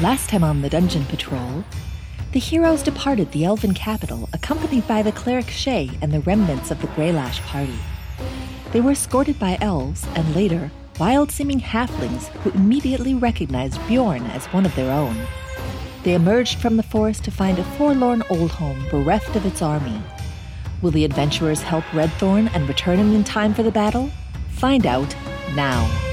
Last time on the dungeon patrol, the heroes departed the elven capital accompanied by the cleric Shay and the remnants of the Greylash party. They were escorted by elves and later wild seeming halflings who immediately recognized Bjorn as one of their own. They emerged from the forest to find a forlorn old home bereft of its army. Will the adventurers help Redthorn and return him in time for the battle? Find out now.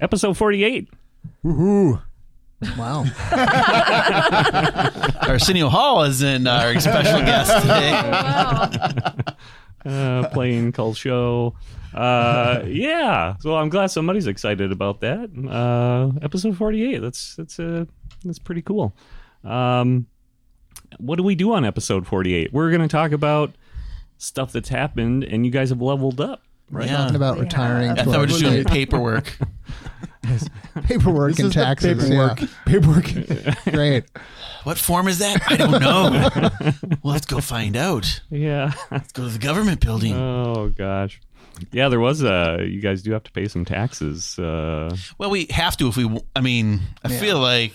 Episode 48. woohoo! Wow. Arsenio Hall is in our special guest today. Uh, playing call show. Uh, yeah. So I'm glad somebody's excited about that. Uh, episode 48. That's that's uh, that's pretty cool. Um, what do we do on episode 48? We're going to talk about stuff that's happened, and you guys have leveled up. Right. Talking about retiring. I thought we a were just doing state. paperwork. paperwork This and taxes. paperwork. Yeah. Paperwork. Great. What form is that? I don't know. well, let's go find out. Yeah. Let's go to the government building. oh gosh. Yeah, there was a. You guys do have to pay some taxes. Uh, well, we have to if we. I mean, I Yeah. feel like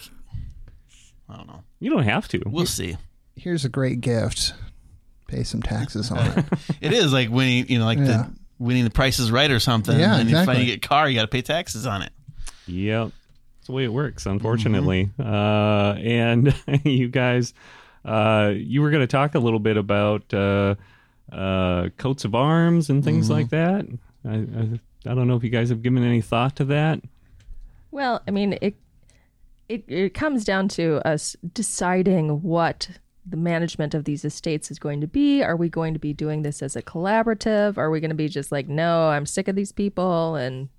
I don't know. you don't have to. We'll see. Here's a great gift. Pay some taxes on it. It is like winning, you know, like Yeah. the winning the Price is Right or something. Yeah, and if you get a car, you got to pay taxes on it. Yep. That's the way it works, unfortunately. Uh, and you guys, uh, you were going to talk a little bit about uh, uh, coats of arms and things like that. I, I, I don't know if you guys have given any thought to that. Well, I mean, it it it comes down to us deciding what the management of these estates is going to be. Are we going to be doing this as a collaborative? Are we going to be just like, no, I'm sick of these people and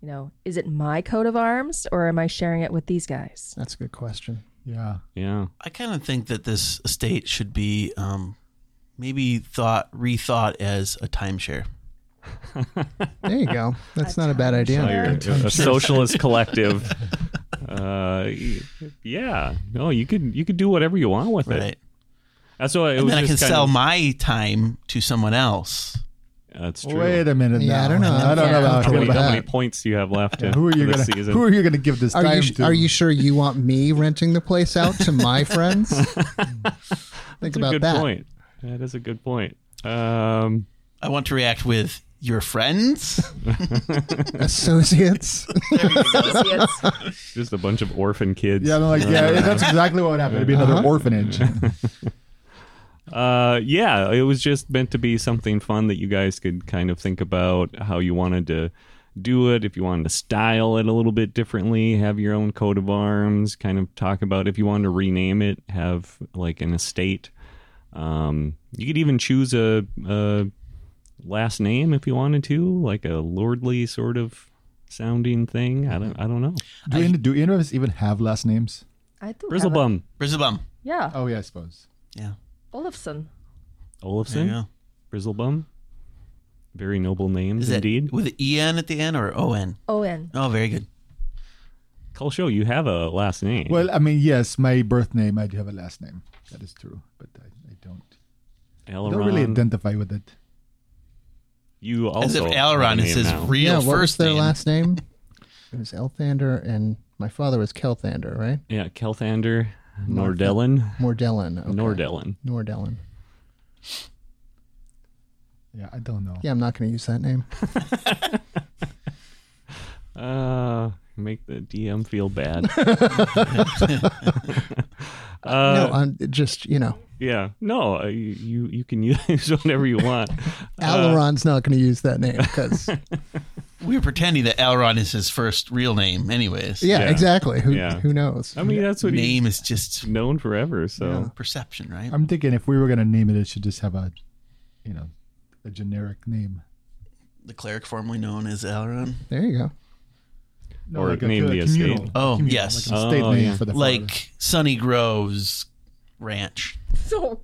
you know, is it my coat of arms or am I sharing it with these guys? That's a good question. Yeah. Yeah. I kind of think that this estate should be um, maybe thought rethought as a timeshare. There you go. That's not a bad idea. You're a, a socialist collective. Uh, yeah. No, you could you could do whatever you want with it. That's why it And was then I can sell of, my time to someone else. That's true. Wait a minute. Yeah, now. I don't know. I don't Yeah. know about how, many, about how many points do you have left? Yeah, to- who are you gonna? Who are you gonna give this Are time you to? are you sure you want me renting the place out to my friends? Think That's about a good that. point. That is a good point. Um, I want to react with your friends. Associates. just a bunch of orphan kids. Yeah, I'm like, yeah, that's exactly what would happen. It'd be another Uh-huh. orphanage. Uh, yeah, it was just meant to be something fun that you guys could kind of think about how you wanted to do it. If you wanted to style it a little bit differently, have your own coat of arms. Kind of talk about if you wanted to rename it, have like an estate. Um, you could even choose a, a last name if you wanted to, like a lordly sort of sounding thing. I don't. I don't know. Do, any, do any of us even have last names? I do have a- Bristlebum, Yeah, Oh yeah, I suppose. Yeah. Olafson. Olafson, Yeah. go. Bristlebum. Very noble names Is that indeed. with an en at the end or on? O-N. Oh, very good. Call show. You have a last name. Well, I mean, yes, my birth name. I do have a last name. That is true, but I, I don't. I don't really identify with it. You also. As also if have a Aileron is his now. real yeah, first their name. last name? It was Elthander, and my father was Kelthander, right? Yeah, Kelthander, Nordellan. Nordellan. Okay. Nordellan. Nordellin. Yeah, I don't know. Yeah, I'm not going to use that name. Uh, make the DM feel bad. no, uh, I'm just you know, yeah, no, uh, you you can use whatever you want. Uh, Aileron's not going to use that name because We were pretending that Elrond is his first real name, anyways. yeah, Yeah. exactly. Who Yeah. who knows? I mean, that's what he's Name is just known forever. So perception, right? I'm thinking if we were gonna name it, it should just have a, you know, a generic name. The cleric formerly known as Elrond. There you go. No, Or like a, name a the communal, estate. Oh, communal, yes. like an estate Oh, name yeah. for the. Like Sunny Groves Ranch. So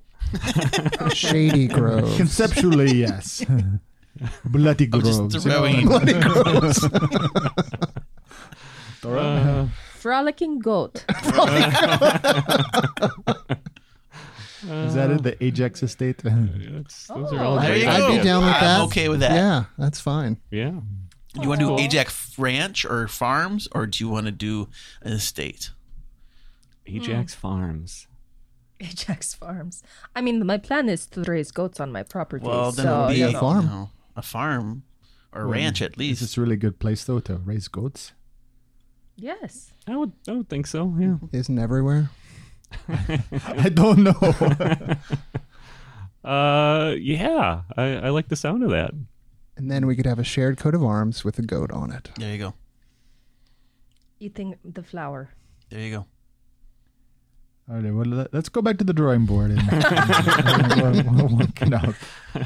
Shady Groves. conceptually, yes. Bloody I'm groves. just you know? throwing Uh, frolicking goat. Is that it? The Ajax estate? that's- those are all Oh. There great you I'd be down with I'm that. okay with that. Yeah, that's fine. Yeah. Do you want to do Ajax Ranch or farms, or do you want to do an estate? Ajax Farms. Ajax Farms. I mean, my plan is to raise goats on my property. Well, then so, it'll be you a farm. you know, a farm or ranch at least. Is a really good place though to raise goats? Yes. I would I would think so. Yeah. Isn't everywhere? I don't know. Uh, yeah. I, I like the sound of that. And then we could have a shared coat of arms with a goat on it. There you go. Eating the flower. There you go. All right, well, let- let's go back to the drawing board and we'll, we'll work it out.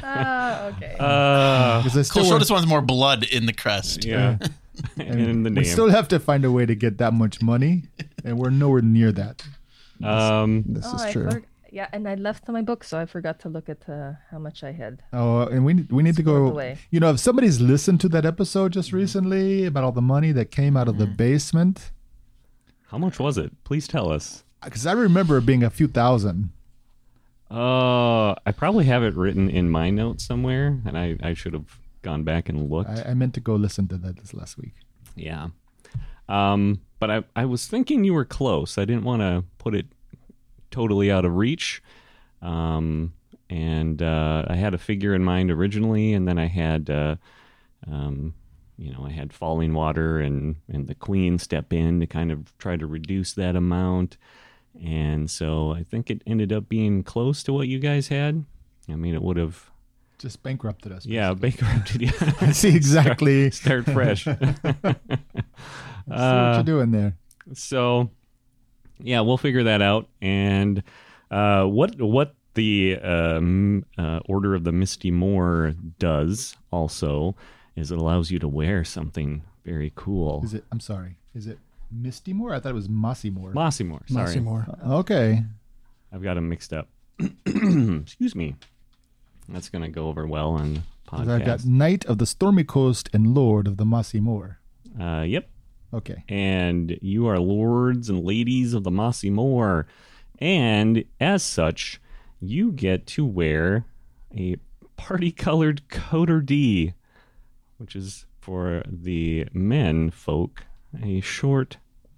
Ah, okay. Uh, 'Cause I still, Cool. want- This one's more blood in the crest. yeah. and in the name. we still have to find a way to get that much money, and we're nowhere near that. um, This oh, is I true. For- yeah, and I left my book, so I forgot to look at uh, how much I had. Oh, and we need, we need to go. away. You know, if somebody's listened to that episode just recently about all the money that came out of the basement, how much was it? Please tell us. because I remember it being a few thousand. Uh, I probably have it written in my notes somewhere, and I, I should have gone back and looked. I, I meant to go listen to that this last week. Yeah. Um, but I, I was thinking you were close. I didn't want to put it totally out of reach. Um, and uh, I had a figure in mind originally, and then I had, uh, um, you know, I had falling water and, and the queen step in to kind of try to reduce that amount. And so I think it ended up being close to what you guys had. I mean, it would have, Just bankrupted us. yeah, bankrupted you. I see exactly. Start fresh. I see what Uh, you're doing there. So, yeah, we'll figure that out. And uh, what what the um, uh, Order of the Misty Moor does also is it allows you to wear something very cool. Is it? I'm sorry. Is it Misty Moor? I thought it was Mossy Moor. Mossy Moor. Sorry, Mossy Moor. Okay. I've got them mixed up. Excuse me. That's gonna go over well on the 'Cause I've got. Knight of the Stormy Coast and Lord of the Mossy Moor. Uh, yep. Okay. and you are lords and ladies of the Mossy Moor. And as such, you get to wear a party colored cotehardie, which is for the men folk, a short,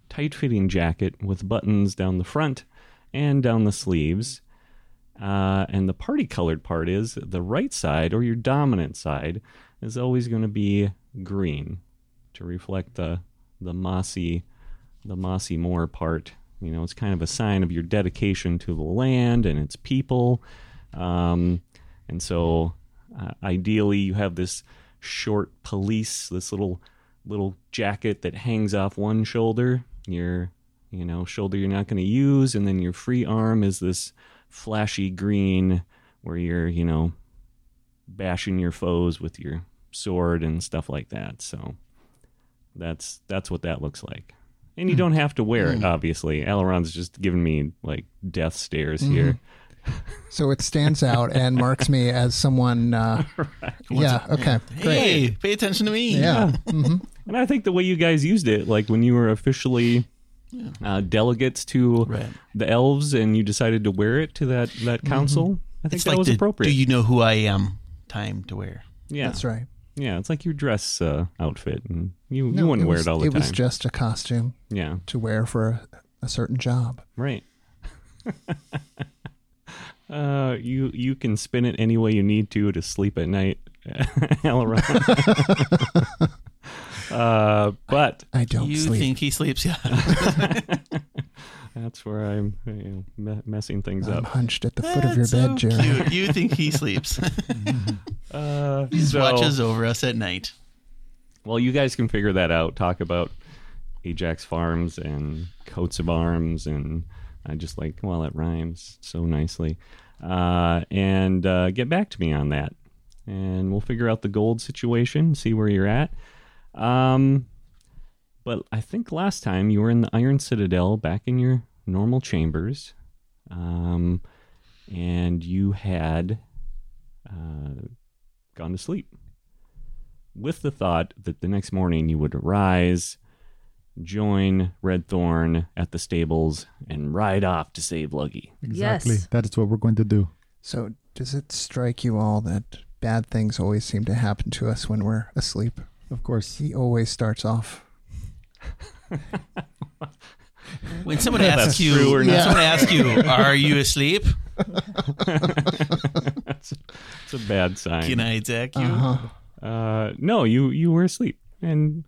tight fitting jacket with buttons down the front and down the sleeves. Uh, and the party colored part is the right side or your dominant side is always going to be green to reflect the the mossy the mossy moor part. You know it's kind of a sign of your dedication to the land and its people. Um, and so uh, ideally you have this short pelisse this little little jacket that hangs off one shoulder. Your you know shoulder you're not going to use and then your free arm is this flashy green where you're you know bashing your foes with your sword and stuff like that. So that's that's what that looks like. And you don't have to wear it, obviously. Aileron's just giving me like death stares here. So it stands out and marks me as someone. Uh, Yeah. Okay. Great. Hey, pay attention to me. Yeah. hmm And I think the way you guys used it, like when you were officially uh, delegates to Right. the elves and you decided to wear it to that, that council, I think It's that like was the appropriate. do you know who I am time to wear. yeah. That's right. Yeah, it's like your dress uh, outfit. and You, you wouldn't wear was, it all the time. It was just a costume yeah, to wear for a, a certain job. right. uh, you you can spin it any way you need to to sleep at night, Aileron. uh, but I don't you sleep. think he sleeps? Yeah. That's where I'm you know, me- messing things I'm up. hunched at the foot of your so bed, Jeremy. cute. You think he sleeps? Uh, he so- watches over us at night. Well, you guys can figure that out. Talk about Ajax Farms and coats of arms, and I just like, well, it rhymes so nicely. Uh, and uh, get back to me on that. and we'll figure out the gold situation, see where you're at. Um, but I think last time you were in the Iron Citadel, back in your normal chambers, um, and you had uh, gone to sleep with the thought that the next morning you would arise, join Red Thorn at the stables, and ride off to save Luggy. Exactly. Yes. That is what we're going to do. So, does it strike you all that bad things always seem to happen to us when we're asleep? Of course. He always starts off. When someone asks you, or when not. someone asks you, "Are you asleep?" that's, that's a bad sign. Can I attack you? Uh-huh. Uh, no, you you were asleep, and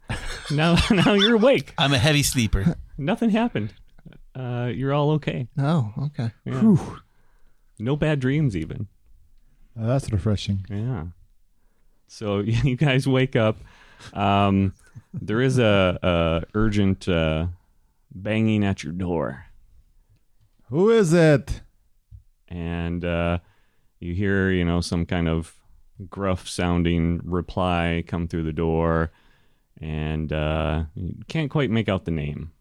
now now you're awake. I'm a heavy sleeper. Nothing happened. Uh, you're all okay. Oh, okay. Yeah. No bad dreams, even. Uh, that's refreshing. Yeah. So you guys wake up. Um, there is a, a urgent uh, banging at your door, Who is it? and uh, you hear you know some kind of gruff sounding reply come through the door, and uh, you can't quite make out the name.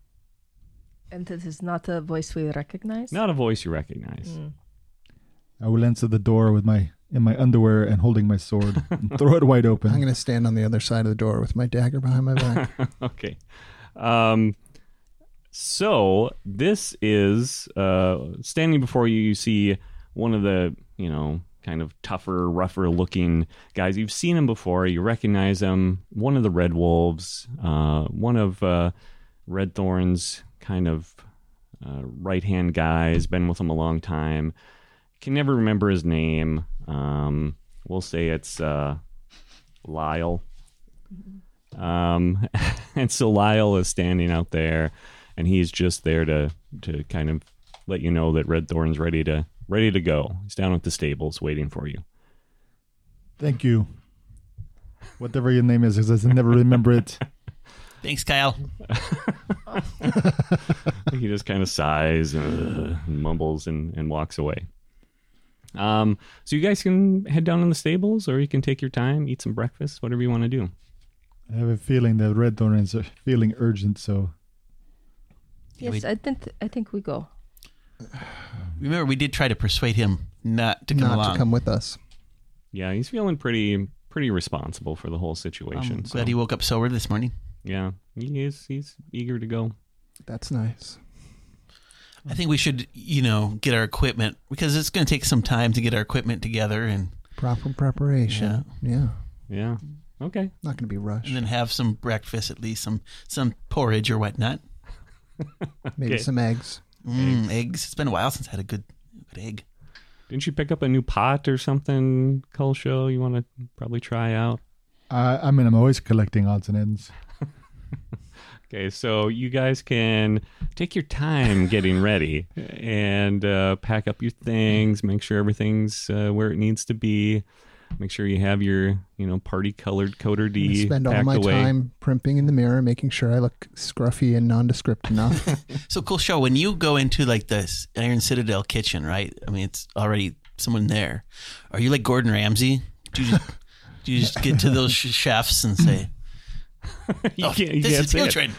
And this is not a voice we recognize. Not a voice you recognize. Mm. I will answer the door with my in my underwear and holding my sword and throw it wide open. I'm going to stand on the other side of the door with my dagger behind my back. okay. Um, so this is uh, standing before you. You see one of the you know kind of tougher, rougher looking guys. You've seen him before. You recognize him. One of the Red Wolves. Uh, one of uh, Red Thorn's kind of uh, right hand guys. Been with him a long time. Can never remember his name. Um, we'll say it's uh, Lyle. Um, and so Lyle is standing out there, and he's just there to to kind of let you know that Red Thorn's ready to ready to go. He's down at the stables waiting for you. Thank you. Whatever your name is, because I never remember it. Thanks, Kyle. he just kind of sighs and uh, mumbles and, and walks away. Um, so you guys can head down in the stables, or you can take your time, eat some breakfast, whatever you want to do. I have a feeling that Red Thorn is uh, feeling urgent, so Yes, we- I think I think we go. Remember, we did try to persuade him not to come Not along. to come with us. Yeah, he's feeling pretty pretty responsible for the whole situation. I'm so, glad he woke up sober this morning. yeah, he is. He's eager to go. That's nice. I think we should, you know, get our equipment because it's going to take some time to get our equipment together and, Proper preparation. Yeah. Yeah. Okay. Not going to be rushed. and then have some breakfast, at least some some porridge or whatnot. Maybe Okay. some eggs. Mm, eggs. It's been a while since I had a good good egg. Didn't you pick up a new pot or something, Cull Show? You want to probably try out? I, I mean, I'm always collecting odds and ends. Okay, so you guys can take your time getting ready and uh, pack up your things, make sure everything's uh, where it needs to be. Make sure you have your, you know, party colored coder I D spend all my away. time primping in the mirror, making sure I look scruffy and nondescript enough. So cool show. When you go into like this Iron Citadel kitchen, right? I mean, it's already someone there. Are you like Gordon Ramsay? Do you just do you just get to those sh- chefs and say, you "Oh, can't, you this can't is say it. putrid"?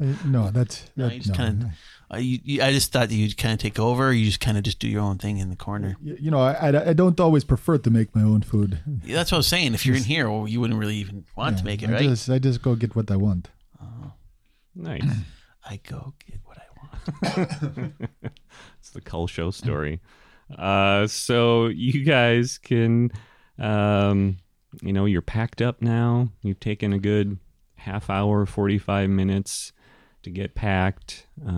Uh, no, that's No, that, you just no. kinda- Uh, you, you, I just thought that you'd kind of take over. Or you just kind of just do your own thing in the corner. Y- You know, I, I, I don't always prefer to make my own food. Yeah, that's what I was saying. If you're in here, well, you wouldn't really even want to make it, I right? Just, I just go get what I want. Nice. I go get what I want. it's the Cull Show story. Uh, so you guys can, um, you know, you're packed up now. You've taken a good half hour, 45 minutes to get packed. Uh,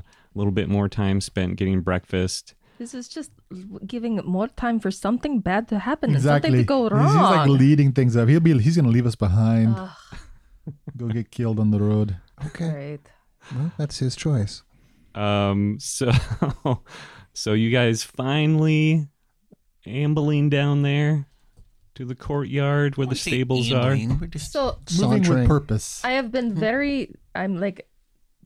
a little bit more time spent getting breakfast. This is just giving more time for something bad to happen and Exactly. something to go He's- wrong. He's, like leading things up. He'll be. He's gonna leave us behind. Go get killed on the road. Okay. great. Well, that's his choice. Um, so, so you guys finally ambling down there to the courtyard where the stables are. We're just So Moving Sauntering. with purpose. I have been hmm. very. I'm like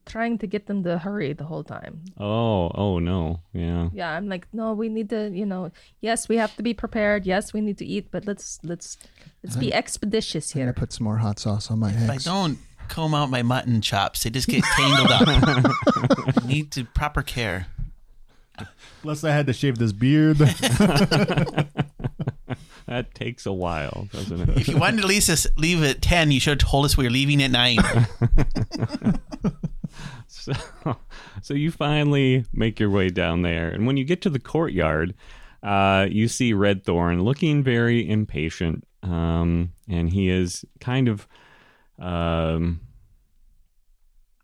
trying to get them to hurry the whole time. Oh, oh no. Yeah. Yeah, I'm like, no, we need to, you know, yes, we have to be prepared. Yes, we need to eat, but let's let's let's be expeditious I'm gonna put some more hot sauce on my If I eggs. don't comb out my mutton chops, they just get tangled up. I need to proper care. Plus, I had to shave this beard. That takes a while, doesn't it? If you wanted to leave us leave at ten, you should have told us we were leaving at nine. So, so you finally make your way down there, and when you get to the courtyard, uh, you see Red Thorn looking very impatient, um, and he is kind of um,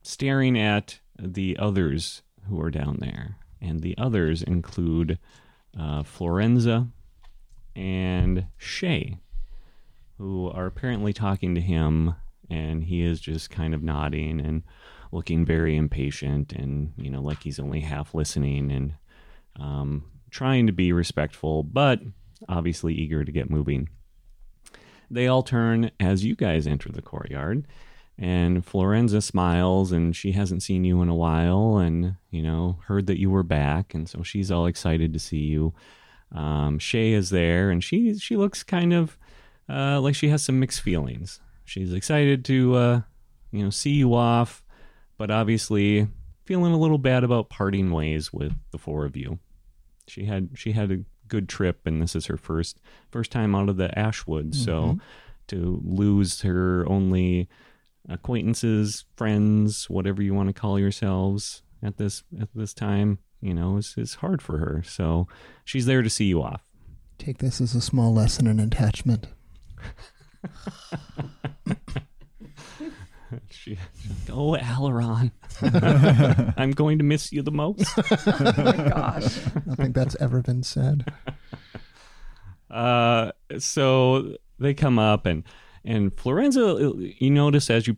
staring at the others who are down there, and the others include uh, Florenza and Shay, who are apparently talking to him, and he is just kind of nodding and looking very impatient and you know like he's only half listening and um, trying to be respectful but obviously eager to get moving. They all turn as you guys enter the courtyard and florenza smiles and she hasn't seen you in a while and you know heard that you were back and so she's all excited to see you um, shay is there and she she looks kind of uh, like she has some mixed feelings she's excited to uh, you know see you off but obviously feeling a little bad about parting ways with the four of you. She had she had a good trip, and this is her first first time out of the Ashwood. So to lose her only acquaintances, friends, whatever you want to call yourselves at this at this time, you know, is is hard for her. So she's there to see you off. Take this as a small lesson in attachment. She, oh, Alaron, I'm going to miss you the most. Oh my gosh. I don't think that's ever been said. Uh, so they come up and and Florenza, you notice as you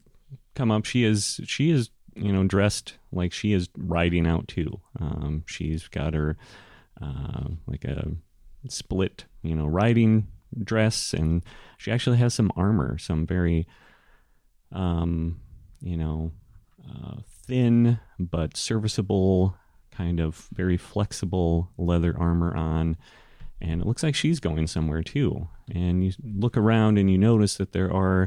come up, she is she is you know dressed like she is riding out too. Um, she's got her uh, like a split you know riding dress, and she actually has some armor, some very um, you know uh, thin but serviceable kind of very flexible leather armor on and it looks like she's going somewhere too. And you look around and you notice that there are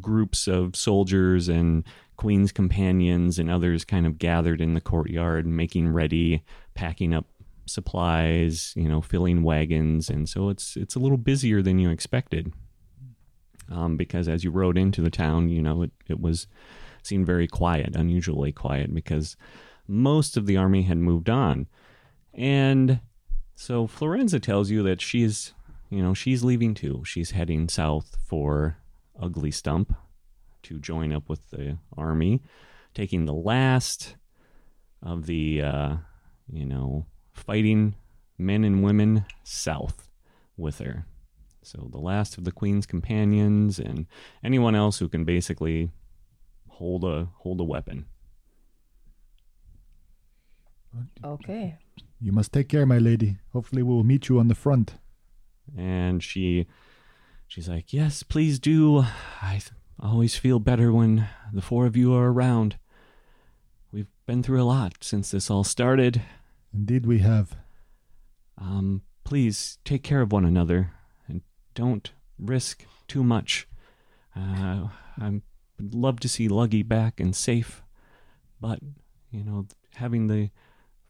groups of soldiers and queen's companions and others kind of gathered in the courtyard, making ready, packing up supplies, you know, filling wagons, and so it's it's a little busier than you expected. Um, because as you rode into the town, you know, it, it was seemed very quiet, unusually quiet, because most of the army had moved on. And so Florenza tells you that she's, you know, she's leaving too. She's heading south for Ugly Stump to join up with the army, taking the last of the, uh, you know, fighting men and women south with her. So the last of the queen's companions and anyone else who can basically hold a hold a weapon. Okay. you must take care, my lady. Hopefully, we will meet you on the front. and she she's like yes please do i th- always feel better when the four of you are around. We've been through a lot since this all started. Indeed, we have. um please take care of one another and don't risk too much. Uh i would love to see luggy back and safe but you know having the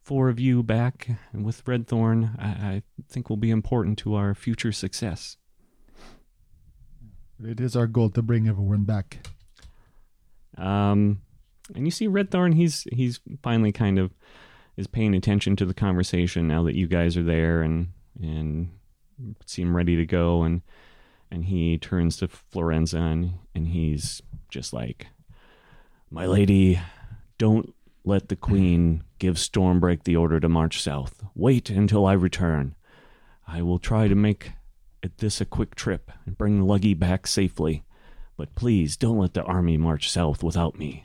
four of you back and with redthorn I, I think will be important to our future success It is our goal to bring everyone back. Um, and you see Red Thorn, he's he's finally kind of is paying attention to the conversation now that you guys are there and and seem ready to go and and he turns to Florenza and, and he's just like My lady, don't let the queen give Stormbreak the order to march south. Wait until I return. I will try to make this a quick trip and bring Luggy back safely. But please don't let the army march south without me.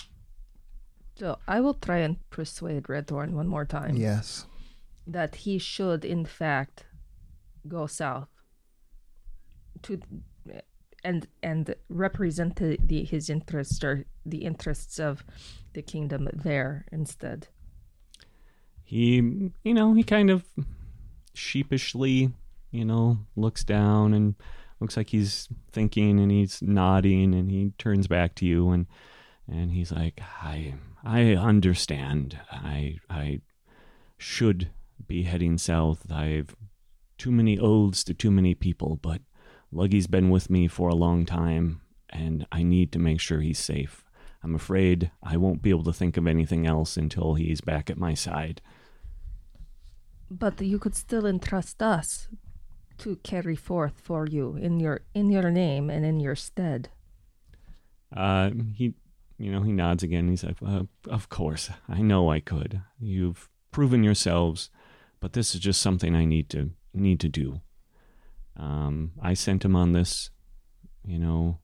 So I will try and persuade Redthorn one more time Yes. that he should, in fact, go south. To and and represent the, the his interests or the interests of the kingdom there instead. he you know he kind of sheepishly you know looks down and looks like he's thinking and he's nodding and he turns back to you and and he's like i i understand. I i should be heading south. I've too many oaths to too many people but luggy's been with me for a long time and i need to make sure he's safe. I'm afraid i won't be able to think of anything else until he's back at my side. But you could still entrust us to carry forth for you in your in your name and in your stead. Uh, he, you know, he nods again. He's like, "Of course, I know I could. You've proven yourselves, but this is just something I need to need to do. Um, I sent him on this, you know,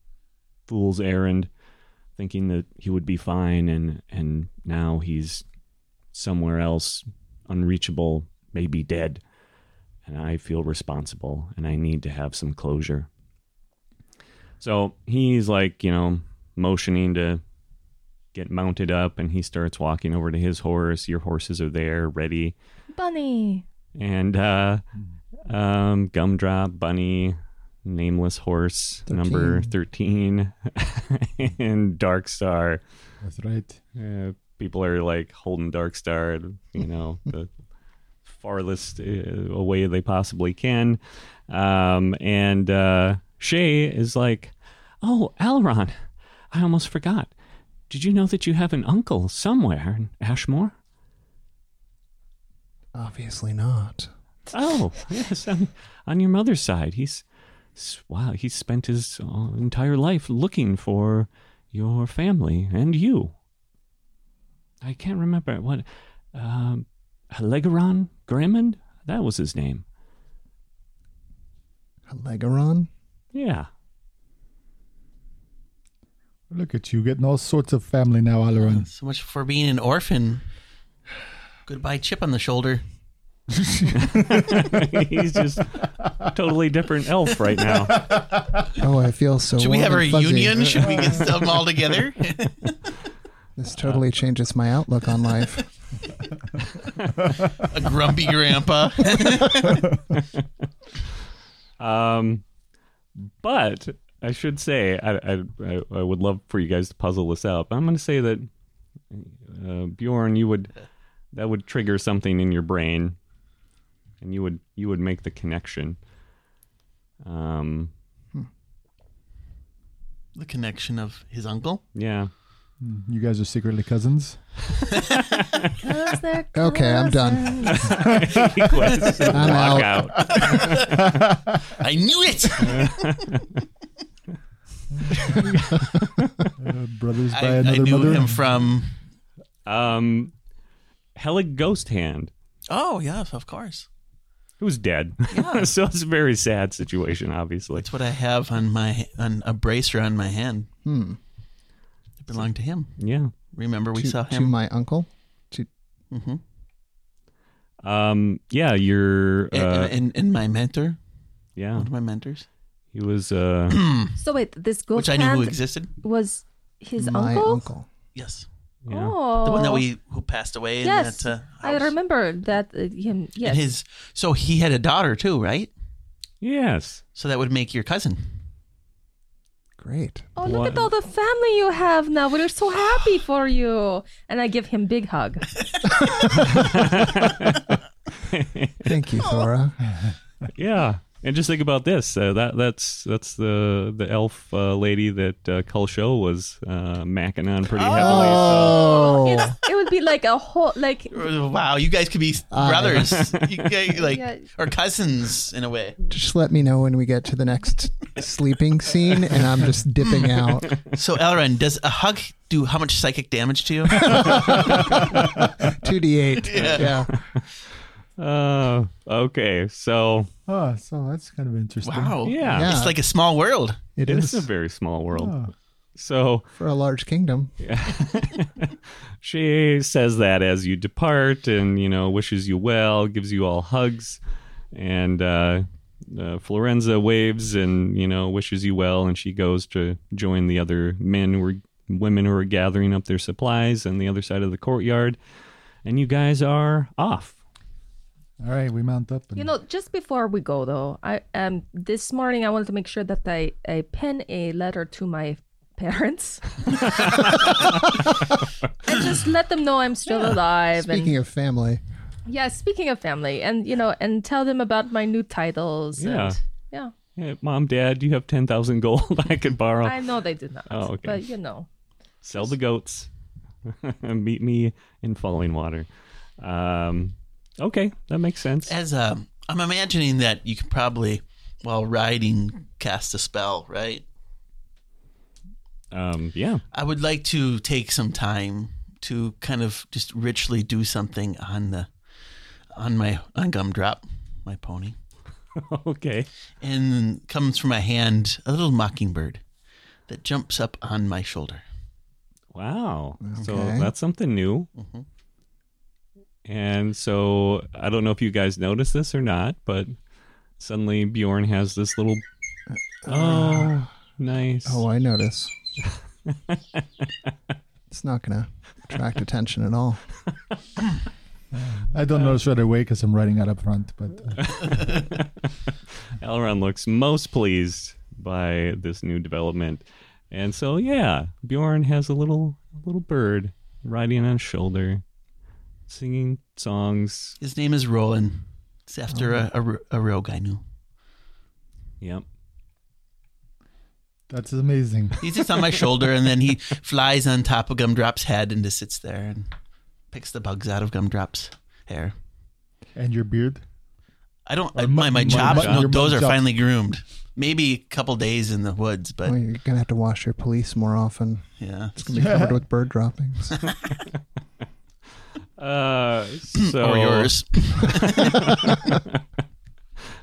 fool's errand, thinking that he would be fine, and and now he's somewhere else, unreachable, maybe dead, and I feel responsible, and I need to have some closure." So he's like, you know, motioning to get mounted up, and he starts walking over to his horse. Your horses are there, ready, Bunny. and uh, um, Gumdrop, Bunny, nameless horse, number thirteen, and Dark Star. That's right. Uh, people are like holding Dark Star, you know, the farthest uh, away they possibly can. Um, and uh, Shay is like, "Oh, Elron, I almost forgot. Did you know that you have an uncle somewhere in Ashmore?" Obviously not. Oh, yes, on, on your mother's side. He's wow. He's spent his uh, entire life looking for your family and you. I can't remember what. Um, Grimmond. That was his name. Legaron? Yeah. Look at you getting all sorts of family now, Alaron. So much for being an orphan. Goodbye, chip on the shoulder. He's just totally different elf right now. Oh, I feel so. Should we have warm our union? Should we get them all together? This totally changes my outlook on life. A grumpy grandpa. Um, but I should say I, I I I would love for you guys to puzzle this out. But I'm going to say that uh, Bjorn, you would that would trigger something in your brain, and you would you would make the connection. Um, the connection of his uncle. yeah. You guys are secretly cousins. Okay, I'm done. He quits and I'm out. out. I knew it. Uh, brothers by I, I knew mother. him from. Um, Helig Ghost Hand, Oh yes, of course. who's dead. Yeah. so it's a very sad situation, obviously. That's what I have on my on a bracer on my hand. Hmm. It belonged to him. Yeah. Remember we To, saw to him. my uncle. To hmm Um. Yeah. You're. and, Uh, and, and my mentor, yeah. one of my mentors, He was. Uh. So wait, this ghost which I knew who existed. was his my uncle? uncle. Yes, yeah. Oh, the one that we who passed away. In Yes, that, uh, I remember that uh, him. Yes, And his so he had a daughter too, right? Yes. So that would make your cousin. Great. Oh, look What- at all the family you have now. We're so happy for you. And I give him big hug. Thank you, Thora. Yeah. And just think about this. Uh, that that's that's the the elf uh, lady that uh, Kulsho was uh, macking on pretty heavily. So. It's, it would be like a whole like Wow, you guys could be I- brothers, you guys, like Yeah. or cousins in a way. Just let me know when we get to the next sleeping scene, and I'm just dipping out. So Elrond, does a hug do how much psychic damage to you? Two D eight. Yeah. Uh, okay. So Oh, so that's kind of interesting. wow, yeah, Yeah. it's like a small world. It it is is a very small world. Oh. So for a large kingdom. she says that as you depart, and you know wishes you well, gives you all hugs, and uh, uh, Florenza waves and you know wishes you well, and she goes to join the other men who are women who are gathering up their supplies on the other side of the courtyard, and you guys are off. All right, we mount up. And You know, just before we go though, I um this morning I wanted to make sure that I, I pen a letter to my parents and just let them know I'm still alive. Speaking and of family, yeah, speaking of family, and you know, and tell them about my new titles. Yeah. and, yeah. Hey, Mom, Dad, do you have ten thousand gold I could borrow? I know they did not. Oh, okay. But you know, Sell the goats. Meet me in Falling Water. Um, okay, that makes sense. As uh, I'm imagining that you could probably, while riding, cast a spell, right? Um, yeah. I would like to take some time to kind of just richly do something on the on my on Gumdrop, my pony, okay. and comes from my hand a little mockingbird that jumps up on my shoulder. Wow. So that's something new. Mhm. And so I don't know if you guys noticed this or not, but suddenly Bjorn has this little. Oh, nice. oh, I notice. it's not going to attract attention at all. I don't notice right away because I'm riding out up front. But uh, Elrond looks most pleased by this new development. And so, yeah, Bjorn has a little little bird riding on his shoulder, singing songs. His name is Roland. It's after a, a, a rogue I knew. Yep. That's amazing. He's just on my shoulder, and then he flies on top of Gumdrop's head and just sits there and picks the bugs out of Gumdrop's hair. And your beard? I don't. Or I, my my chops, no, your those are chops. finally groomed. Maybe a couple days in the woods, but Well, you're going to have to wash your pelisse more often. yeah. It's going to be covered with bird droppings. Uh, so or yours.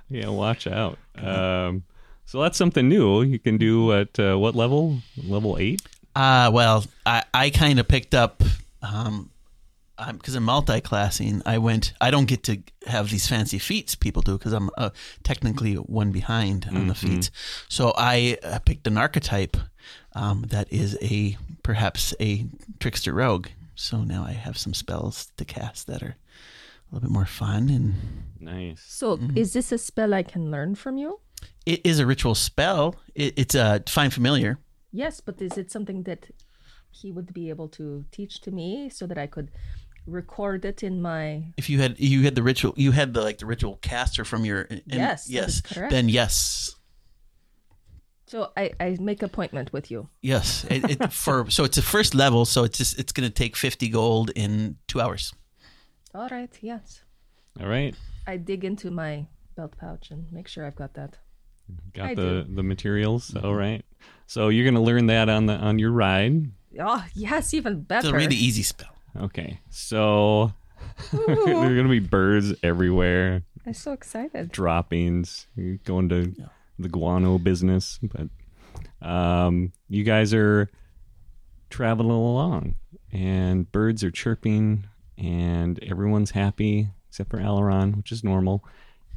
Yeah, watch out. Um, so that's something new you can do at uh, what level? Level eight. Uh, well, I, I kind of picked up, um, because I'm multi-classing. I went. I don't get to have these fancy feats people do because I'm uh, technically one behind on the feats. So I uh, picked an archetype um, that is a perhaps a trickster rogue. So now I have some spells to cast that are a little bit more fun, and Nice. so is this a spell I can learn from you? It is a ritual spell. It, it's uh, a find familiar. Yes, but is it something that he would be able to teach to me so that I could record it in my If you had you had the ritual, you had the like the ritual caster from your and- Yes, yes. Then yes, so I, I make appointment with you. yes. It, it, for so it's a first level, so it's just it's going to take fifty gold in two hours. All right, yes. All right. I dig into my belt pouch and make sure I've got that. Got I the the materials. All right. So you're gonna learn that on the on your ride. Oh, yes, even better. It's a really easy spell. Okay. So there are gonna be birds everywhere, I'm so excited. droppings. You're going to the guano business, but um, you guys are traveling along, and birds are chirping, and everyone's happy except for Alaron, which is normal.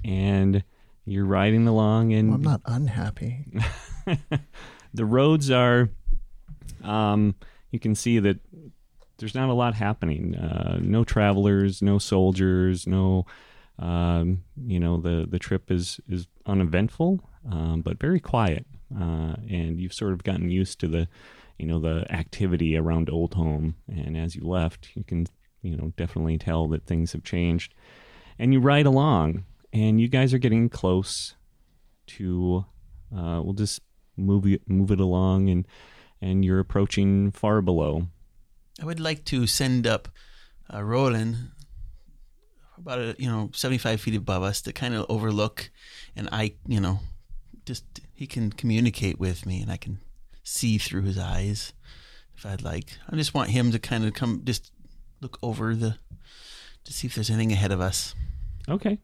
And you're riding along, and Well, I'm not unhappy. the roads are um, you can see that there's not a lot happening. Uh, no travelers no soldiers no um, you know the the trip is is uneventful um, but very quiet. Uh, and you've sort of gotten used to the you know the activity around old home. And as you left you can you know definitely tell that things have changed. And you ride along and you guys are getting close to uh, we'll just move it move it along and and you're approaching far below I would like to send up uh, Roland about a, you know seventy five feet above us to kind of overlook, and I you know just he can communicate with me, and I can see through his eyes if I'd like. I just want him to kind of come just look over the to see if there's anything ahead of us. okay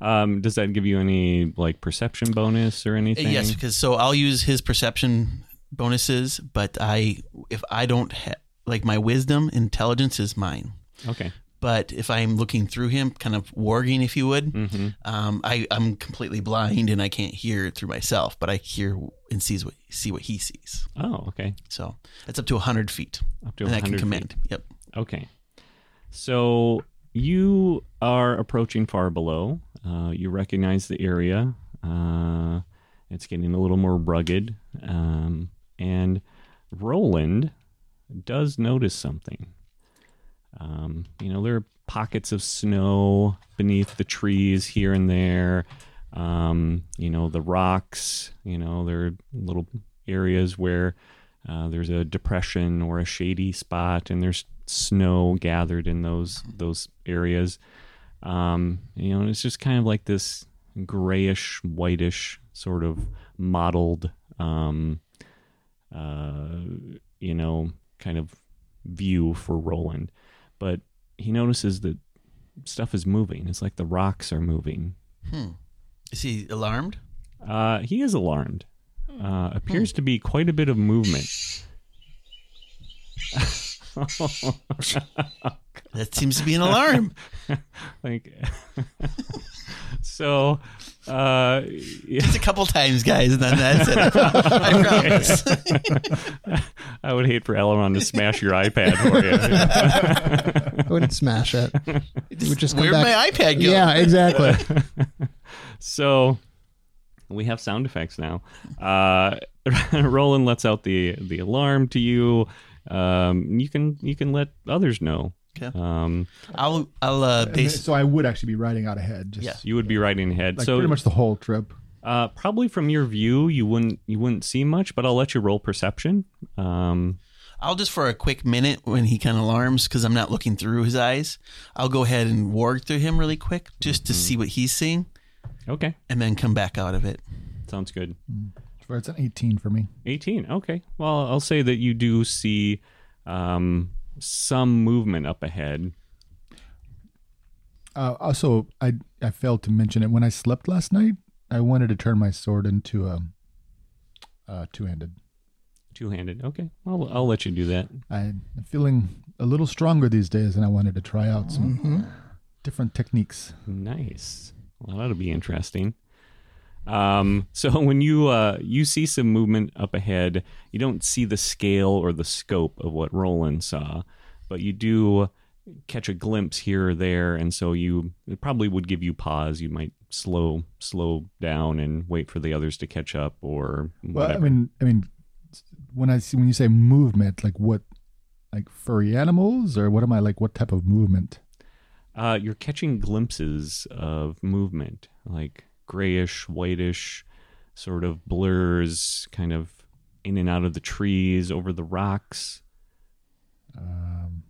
um, does that give you any like perception bonus or anything Yes, because so I'll use his perception bonuses, but I if I don't ha- like my wisdom intelligence is mine. okay But if I'm looking through him, kind of warging, if you would, Mm-hmm. um, I, I'm completely blind and I can't hear through myself, but I hear and sees what see what he sees. Oh, okay. So that's up to hundred feet, Up to and I can 100 command. feet. Yep. Okay. So you are approaching far below. Uh, you recognize the area. Uh, it's getting a little more rugged. Um, and Roland does notice something. Um, you know, there are pockets of snow beneath the trees here and there. Um, you know, the rocks, you know, there are little areas where uh, there's a depression or a shady spot, and there's snow gathered in those those areas. Um, you know, it's just kind of like this grayish, whitish sort of mottled, um, uh, you know, kind of view for Roland. But he notices that stuff is moving. It's like the rocks are moving. Hmm. Is he alarmed? Uh, he is alarmed. Uh, appears to be quite a bit of movement. That seems to be an alarm. like, so, uh, yeah, Just a couple times, guys, and then that's it. I promise. I would hate for Elrond to smash your iPad for you. I wouldn't smash it. It would just come Where'd back. my iPad go? Yeah, exactly. so we have sound effects now. Uh, Roland lets out the the alarm to you. Um, you can you can let others know. Okay. Um, I'll I'll uh, base. so I would actually be riding out ahead. Just Yeah. you would be riding ahead. like so pretty much the whole trip. uh, probably from your view, you wouldn't you wouldn't see much, but I'll let you roll perception. Um, I'll just for a quick minute when he kind of alarms because I'm not looking through his eyes. I'll go ahead and warg through him really quick just to see what he's seeing, okay, and then come back out of it. sounds good. Where it's an 18 for me. 18. Okay. Well, I'll say that you do see um, some movement up ahead. Uh, also, I I failed to mention it when I slept last night. I wanted to turn my sword into a, uh two-handed. Two handed. Okay. I'll, I'll let you do that. I'm feeling a little stronger these days, and I wanted to try out some different techniques. Nice. Well, that'll be interesting. Um, so when you uh, you see some movement up ahead, you don't see the scale or the scope of what Roland saw, but you do catch a glimpse here or there, and so you it probably would give you pause. You might slow slow down and wait for the others to catch up, or Well. I mean, I mean, when I see when you say movement, like what, like furry animals, or what am I like? What type of movement? Uh, you're catching glimpses of movement, like grayish, whitish, sort of blurs, kind of in and out of the trees, over the rocks. Um,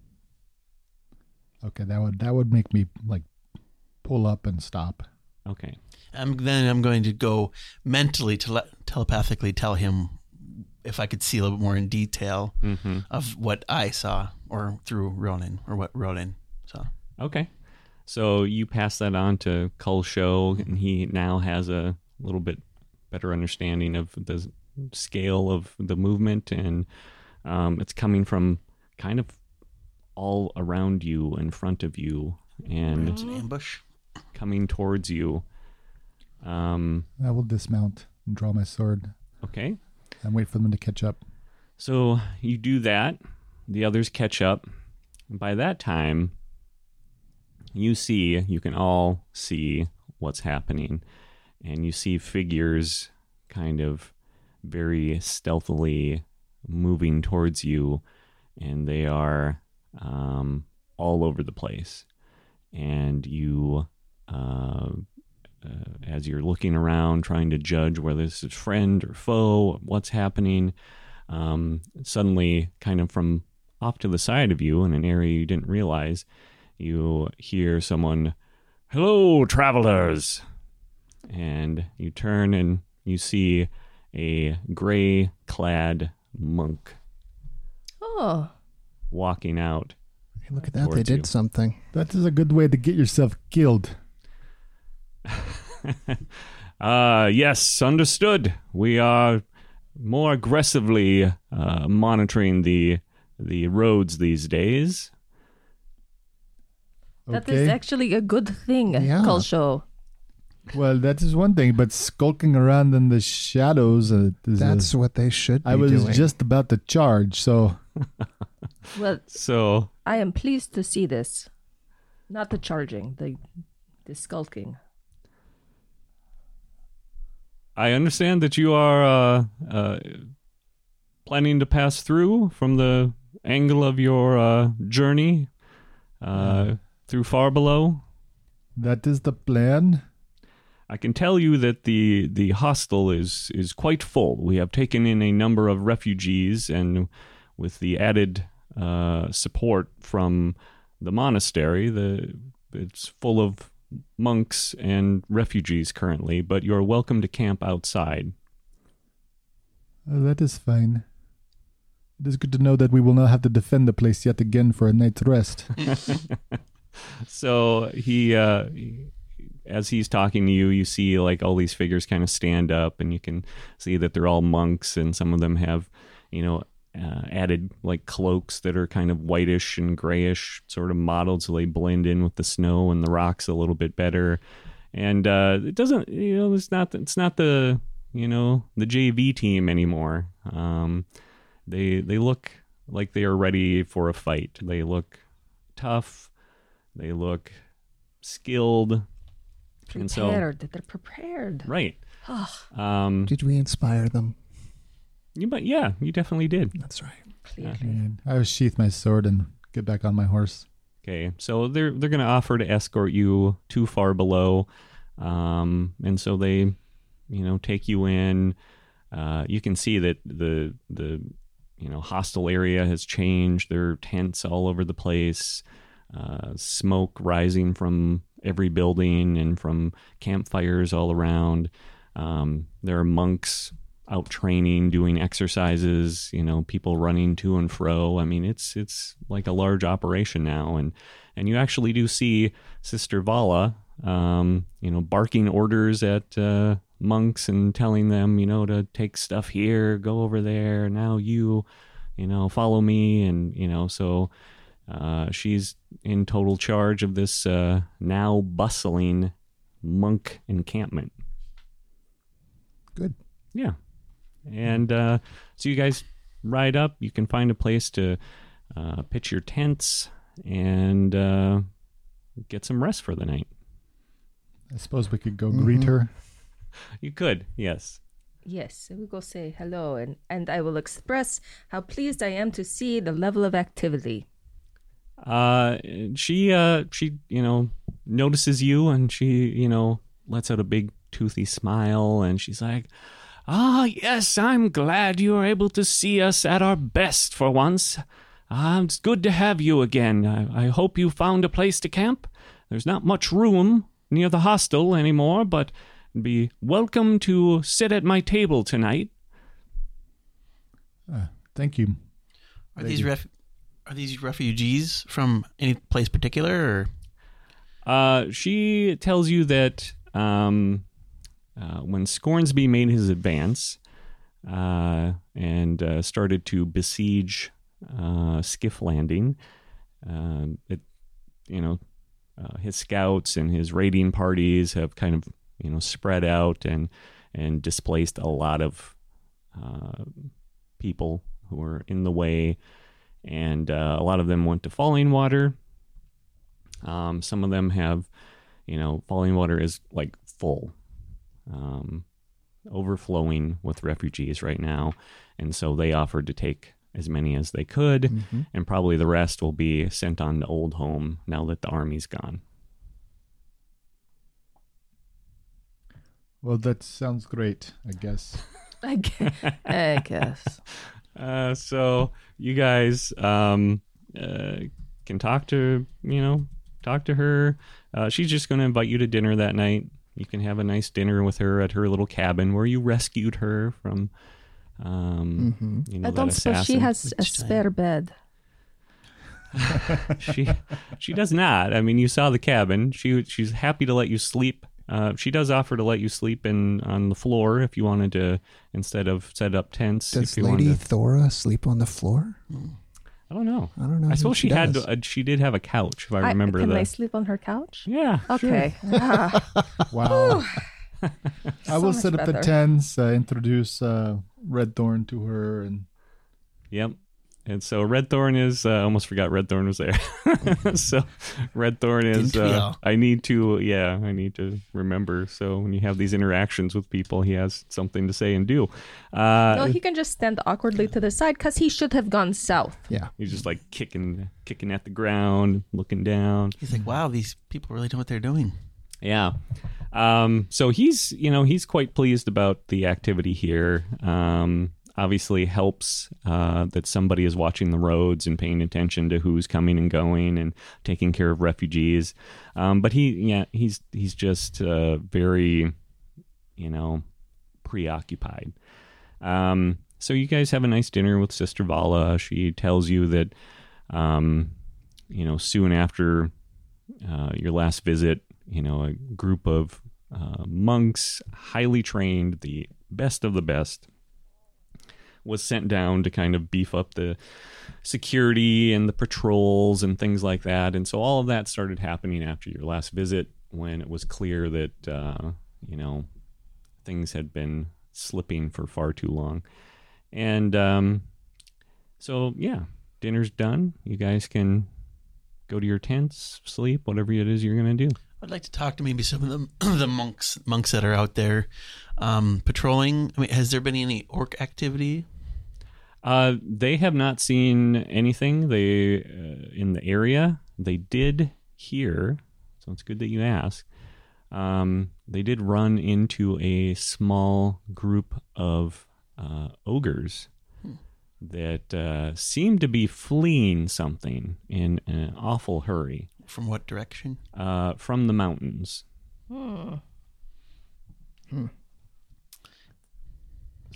okay, that would that would make me like pull up and stop. Okay. I'm, then I'm going to go mentally tele- telepathically tell him if I could see a little bit more in detail hmm of what I saw or through Ronan or what Ronan saw. Okay. So you pass that on to Kulsho, and he now has a little bit better understanding of the scale of the movement, and um, it's coming from kind of all around you, in front of you, and It's an ambush. coming towards you. Um, I will dismount and draw my sword okay. and wait for them to catch up. So you do that. The others catch up. And by that time, you see, you can all see what's happening. And you see figures kind of very stealthily moving towards you. And they are um, all over the place. And you, uh, uh, as you're looking around, trying to judge whether this is friend or foe, what's happening, um, suddenly, kind of from off to the side of you in an area you didn't realize, you hear someone, Hello, travelers! And you turn and you see a gray clad monk Oh, walking out. Hey, look at that. They Towards did you. something. That is a good way to get yourself killed. Uh, yes, understood. We are more aggressively uh, monitoring the the roads these days. That is Okay. actually a good thing, Yeah. Kulsho. Well, that is one thing, but skulking around in the shadows uh, is. That's uh, what they should be I was doing. just about to charge, so Well, So I am pleased to see this. Not the charging, the the skulking. I understand that you are uh, uh, planning to pass through from the angle of your uh, journey uh, through far below. that is the plan. I can tell you that the the hostel is is quite full. We have taken in a number of refugees, and with the added uh, support from the monastery, the it's full of monks and refugees currently. But you're welcome to camp outside. Uh, that is fine. It is good to know that we will not have to defend the place yet again for a night's rest. So he, uh, as he's talking to you, you see like all these figures kind of stand up, and you can see that they're all monks, and some of them have, you know, uh, added like cloaks that are kind of whitish and grayish, sort of mottled, so they blend in with the snow and the rocks a little bit better. And uh, it doesn't, you know, it's not, it's not the, you know, the JV team anymore. Um, they they look like they are ready for a fight. They look tough. They look skilled. And so- Prepared. They're prepared. Right. Um, Did we inspire them? you, but yeah, you definitely did. That's right. Clearly. and I will sheath my sword and get back on my horse. Okay, so they're they're going to offer to escort you to far below, um, and so they, you know, take you in. Uh, you can see that the the you know hostile area has changed. There are tents all over the place, uh, smoke rising from every building and from campfires all around. Um, there are monks out training, doing exercises. You know, people running to and fro. I mean, it's it's like a large operation now, and and you actually do see Sister Vala, um, you know, barking orders at uh, monks and telling them, you know, to take stuff here, go over there. Now you, you know, follow me, and you know, so. Uh, she's in total charge of this uh, now bustling monk encampment. Good. Yeah. And uh, so you guys ride up. You can find a place to uh, pitch your tents and uh, get some rest for the night. I suppose we could go greet her. You could, yes. Yes, we go say hello, and, and I will express how pleased I am to see the level of activity. Uh, she, uh, she, you know, notices you and she, you know, lets out a big toothy smile and she's like, Ah, yes, I'm glad you are able to see us at our best for once. Ah, it's good to have you again. I, I hope you found a place to camp. There's not much room near the hostel anymore, but be welcome to sit at my table tonight. Uh, thank you. Are these ref- are these refugees from any place particular, or? Uh, she tells you that um, uh, when Scornsby made his advance uh, and uh, started to besiege uh, Skiff Landing, um, it, you know, uh, his scouts and his raiding parties have kind of, you know, spread out and and displaced a lot of uh, people who were in the way, and uh, a lot of them went to Falling Water. Um, some of them have, you know, falling water is like full, um, overflowing with refugees right now. And so they offered to take as many as they could, Mm-hmm. and probably the rest will be sent on to Old Home now that the army's gone. Well, that sounds great, I guess. I guess. I guess. Uh, so you guys um, uh, can talk to, you know, talk to her. Uh, she's just going to invite you to dinner that night. You can have a nice dinner with her at her little cabin where you rescued her from, um, Mm-hmm. you know, I that don't suppose she has a Which time? spare bed. she she does not. I mean, you saw the cabin. She she's happy to let you sleep. Uh, she does offer to let you sleep in on the floor if you wanted to instead of set up tents. Does if you Lady wanted to. Thora sleep on the floor? I don't know. I don't know. I suppose she, had. does. Uh, she did have a couch, if I I- remember can that. they sleep on her couch? yeah. sure. Okay. Ah, Wow. I will much set up the tents, uh, introduce uh, Red Thorn to her, and Yep. And so Red Thorn is. Uh, I almost forgot Red Thorn was there. so Red Thorn is, uh, I need to. Yeah, I need to remember. So when you have these interactions with people, he has something to say and do. Uh, no, he can just stand awkwardly to the side because he should have gone south. Yeah. he's just like kicking, kicking at the ground, looking down. He's like, wow, these people really know what they're doing. Yeah. Um, so he's, you know, he's quite pleased about the activity here. Um, obviously helps uh, that somebody is watching the roads and paying attention to who's coming and going and taking care of refugees. Um, but he, yeah, he's he's just uh, very, you know, preoccupied. Um, so you guys have a nice dinner with Sister Vala. She tells you that, um, you know, soon after uh, your last visit, you know, a group of uh, monks, highly trained, the best of the best, was sent down to kind of beef up the security and the patrols and things like that. And so all of that started happening after your last visit when it was clear that, uh, you know, things had been slipping for far too long. And um, so, yeah, dinner's done. You guys can go to your tents, sleep, whatever it is you're going to do. I'd like to talk to maybe some of the the monks monks that are out there um, patrolling. I mean, has there been any orc activity? Uh, they have not seen anything. They uh, in the area. They did hear, so it's good that you asked. Um, they did run into a small group of uh, ogres that uh, seemed to be fleeing something in an awful hurry From what direction? uh, from the mountains.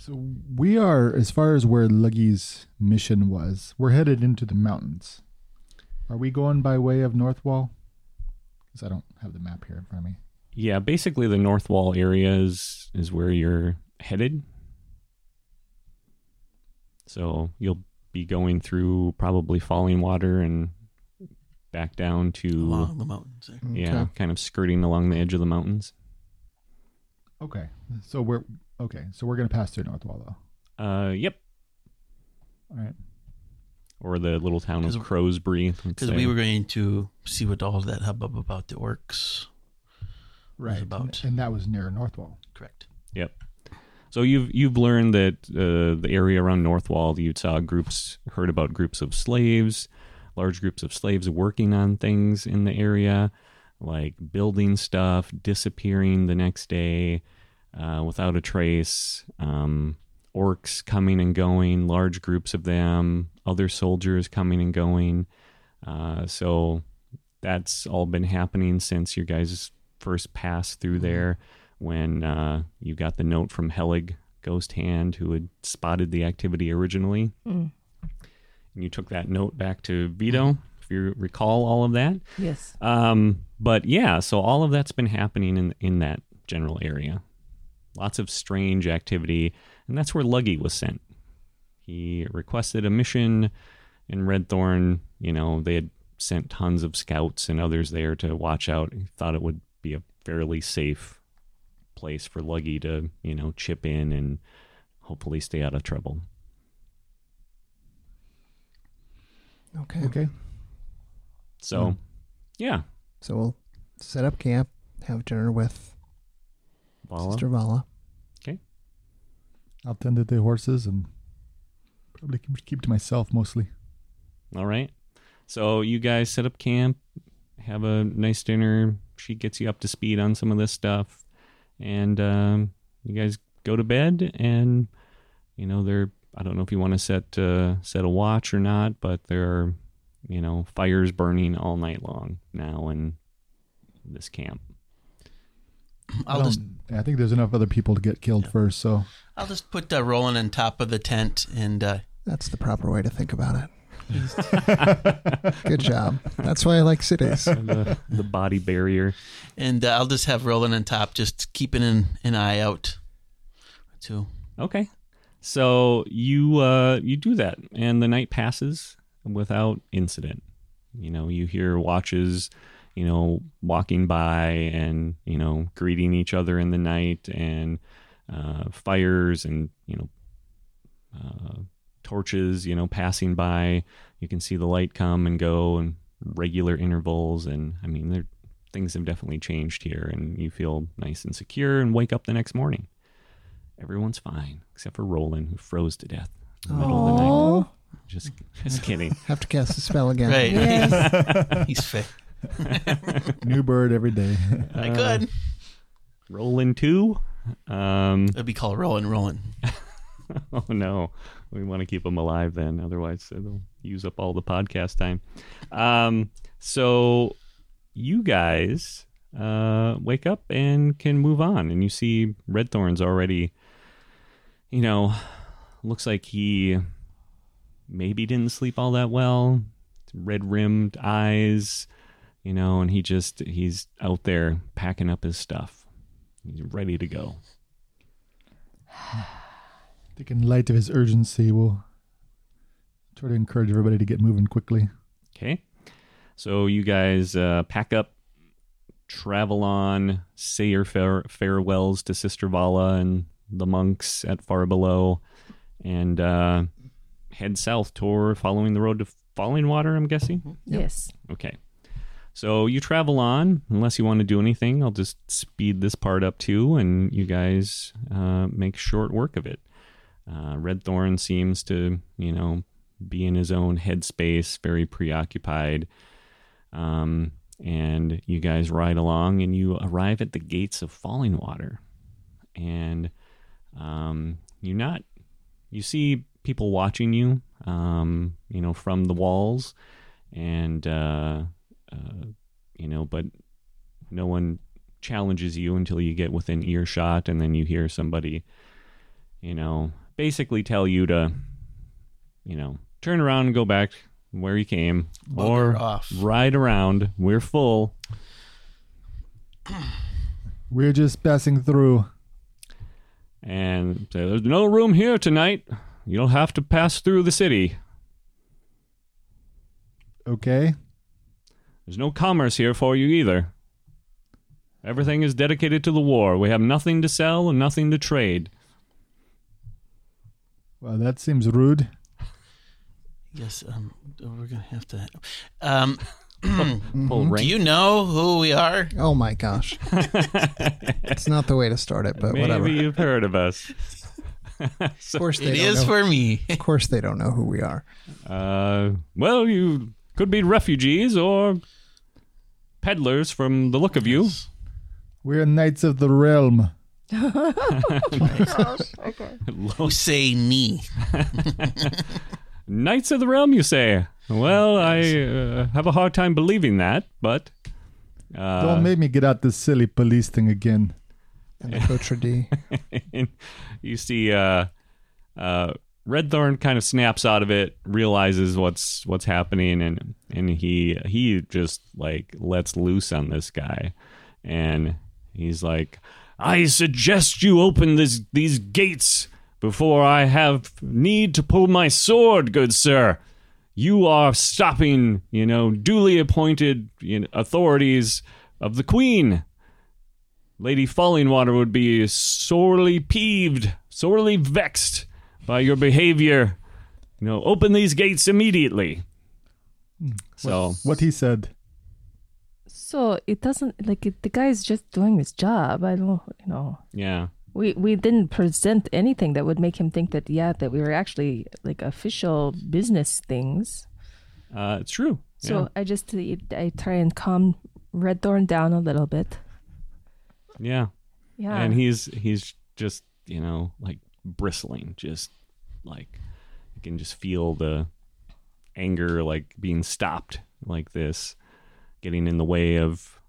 So we are as far as where Luggy's mission was. We're headed into the mountains. Are we going by way of Northwall? Because I don't have the map here in front of me. Yeah, basically the North Wall area is is where you're headed. So you'll be going through probably falling water and back down to Along the mountains. There. yeah, Okay. kind of skirting along the edge of the mountains. Okay, so we're okay. So we're gonna pass through Northwall though. Uh, yep, All right. or the little town of Crowsbury. Because we were going to see what all of that hubbub about the orcs. Right. about. And that was near Northwall. Correct. Yep. So you've you've learned that uh, the area around Northwall, you saw groups, heard about groups of slaves, large groups of slaves working on things in the area, like building stuff, disappearing the next day uh, without a trace. Um, orcs coming and going, large groups of them, other soldiers coming and going. Uh, so that's all been happening since your guys' first pass through there when uh, you got the note from Helig Ghost Hand, who had spotted the activity originally. Mm. And you took that note back to Vito, if you recall all of that. Yes. Um, but yeah, so all of that's been happening in in that general area. Lots of strange activity, and that's where Luggy was sent. He requested a mission, and Redthorn, you know, they had sent tons of scouts and others there to watch out. He thought it would be a fairly safe place for Luggy to, you know, chip in and hopefully stay out of trouble. Okay. Okay. So, hmm. yeah, So we'll set up camp, have dinner with Vala. Sister Vala. Okay. I'll tend to the horses and probably keep- keep to myself mostly. All right. So you guys set up camp, have a nice dinner. She gets you up to speed on some of this stuff, and um, you guys go to bed. And you know, there. I don't know if you want to set uh, set a watch or not, but there are you know fires burning all night long now in this camp. I, I'll just I think there's enough other people to get killed first. So I'll just put uh, Roland on top of the tent and uh, That's the proper way to think about it. Good job. That's why I like cities. the, the body barrier. and uh, I'll just have Roland on top, just keeping an, an eye out. Too. Okay. So you uh, you do that, and the night passes. without incident. You know, you hear watches, you know, walking by and you know greeting each other in the night, and uh, fires and you know uh, torches, you know, passing by. You can see the light come and go and regular intervals, and I mean, there things have definitely changed here, and you feel nice and secure, and wake up the next morning. Everyone's fine except for Roland, who froze to death in the middle of the night. Oh, Just, just kidding. Have to cast the spell again. Right. yeah. He's fit. New bird every day. I could. Roland two. Um, It'd be called rolling, rolling. oh no, we want to keep them alive then. Otherwise, they'll use up all the podcast time. Um, so you guys uh, wake up and can move on, and you see Red Thorns already. You know, looks like he maybe didn't sleep all that well. Red rimmed eyes, you know, and he just he's out there packing up his stuff. He's ready to go. I think in light of his urgency, we'll try to encourage everybody to get moving quickly. Okay. So you guys uh, pack up, travel on, say your fare- farewells to Sister Vala and the monks at far below, and uh, head south toward following the road to Falling Water, I'm guessing. Yes. Okay. So you travel on, unless you want to do anything. I'll just speed this part up too, and you guys uh, make short work of it. Uh, Redthorn seems to, you know, be in his own headspace, very preoccupied. Um, and you guys ride along, and you arrive at the gates of Falling Water, and um, you're not. You see people watching you, um, you know, from the walls, and uh, uh, you know, but no one challenges you until you get within earshot, and then you hear somebody, you know, basically tell you to, you know, turn around and go back where you came, or Bugger off. ride around. We're full. We're just passing through. and say, "There's no room here tonight. You'll have to pass through the city. Okay. There's no commerce here for you either. Everything is dedicated to the war. We have nothing to sell and nothing to trade. Well, that seems rude. Yes, um, we're gonna have to. Um, Full do you know who we are? Oh my gosh. it's not the way to start it, but Maybe whatever. Maybe you've heard of us. Of course they It don't is know. for me. Of course they don't know who we are. Uh, well, you could be refugees or peddlers from the look of you. We're knights of the realm. okay. Who say me? Knights of the Realm, you say? Well, I uh, have a hard time believing that, but. Uh, Don't make me get out this silly pelisse thing again. And the cotehardie. you see uh uh Redthorn kind of snaps out of it, realizes what's what's happening and and he he just like lets loose on this guy and he's like I suggest you open this these gates before I have need to pull my sword, good sir. You are stopping, you know, duly appointed you know, authorities of the Queen. Lady Fallingwater would be sorely peeved, sorely vexed by your behavior. You know, open these gates immediately. So, What he said. So it doesn't like it, the guy's just doing his job. I don't, you know. yeah. We we didn't present anything that would make him think that yeah that we were actually like official business things. Uh, it's true. So I just I try and calm Red Thorn down a little bit. yeah. Yeah. And he's he's just, you know, like bristling, just like you can just feel the anger like being stopped like this, getting in the way of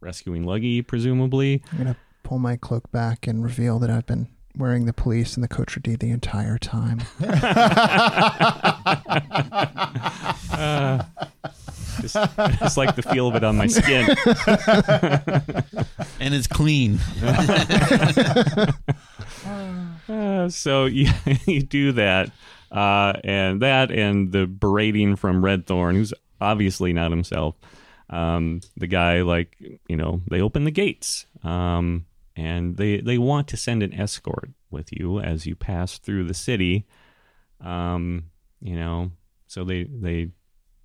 rescuing Luggy, presumably. I'm gonna pull my cloak back and reveal that I've been wearing the pelisse and the cotehardie the entire time. Uh, just, just like the feel of it on my skin. And it's clean. Uh, so you, you do that. uh, and that and the berating from Red Thorn, who's obviously not himself. Um, the guy, like you know, they open the gates, um, and they they want to send an escort with you as you pass through the city. Um, you know, so they they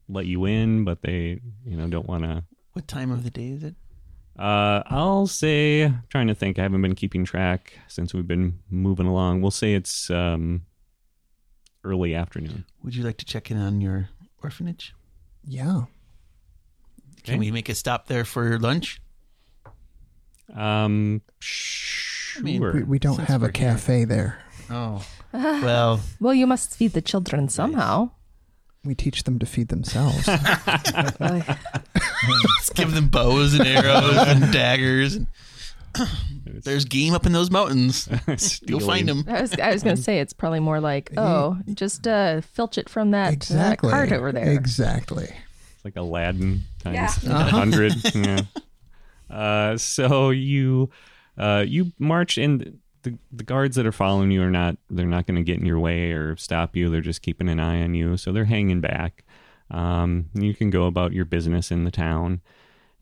let you in, but they you know don't want to. What time of the day is it? Uh, I'll say, I'm trying to think. I haven't been keeping track since we've been moving along. We'll say it's um, early afternoon. Would you like to check in on your orphanage? Yeah. Can Okay. we make a stop there for lunch? Um, sure. mean, We, we don't Since have a we're here. cafe there. Oh, well, Well, you must feed the children somehow. We teach them to feed themselves. let's give them bows and arrows and daggers. And there's game up in those mountains. You'll find them. I was, I was going to say it's probably more like, oh, just uh, filch it from that, that cart over there. Exactly. It's like Aladdin times Yeah. a Uh-huh. hundred. yeah. Uh, so you uh, you march and the the guards that are following you are not they're not going to get in your way or stop you. They're just keeping an eye on you. So they're hanging back. Um, you can go about your business in the town,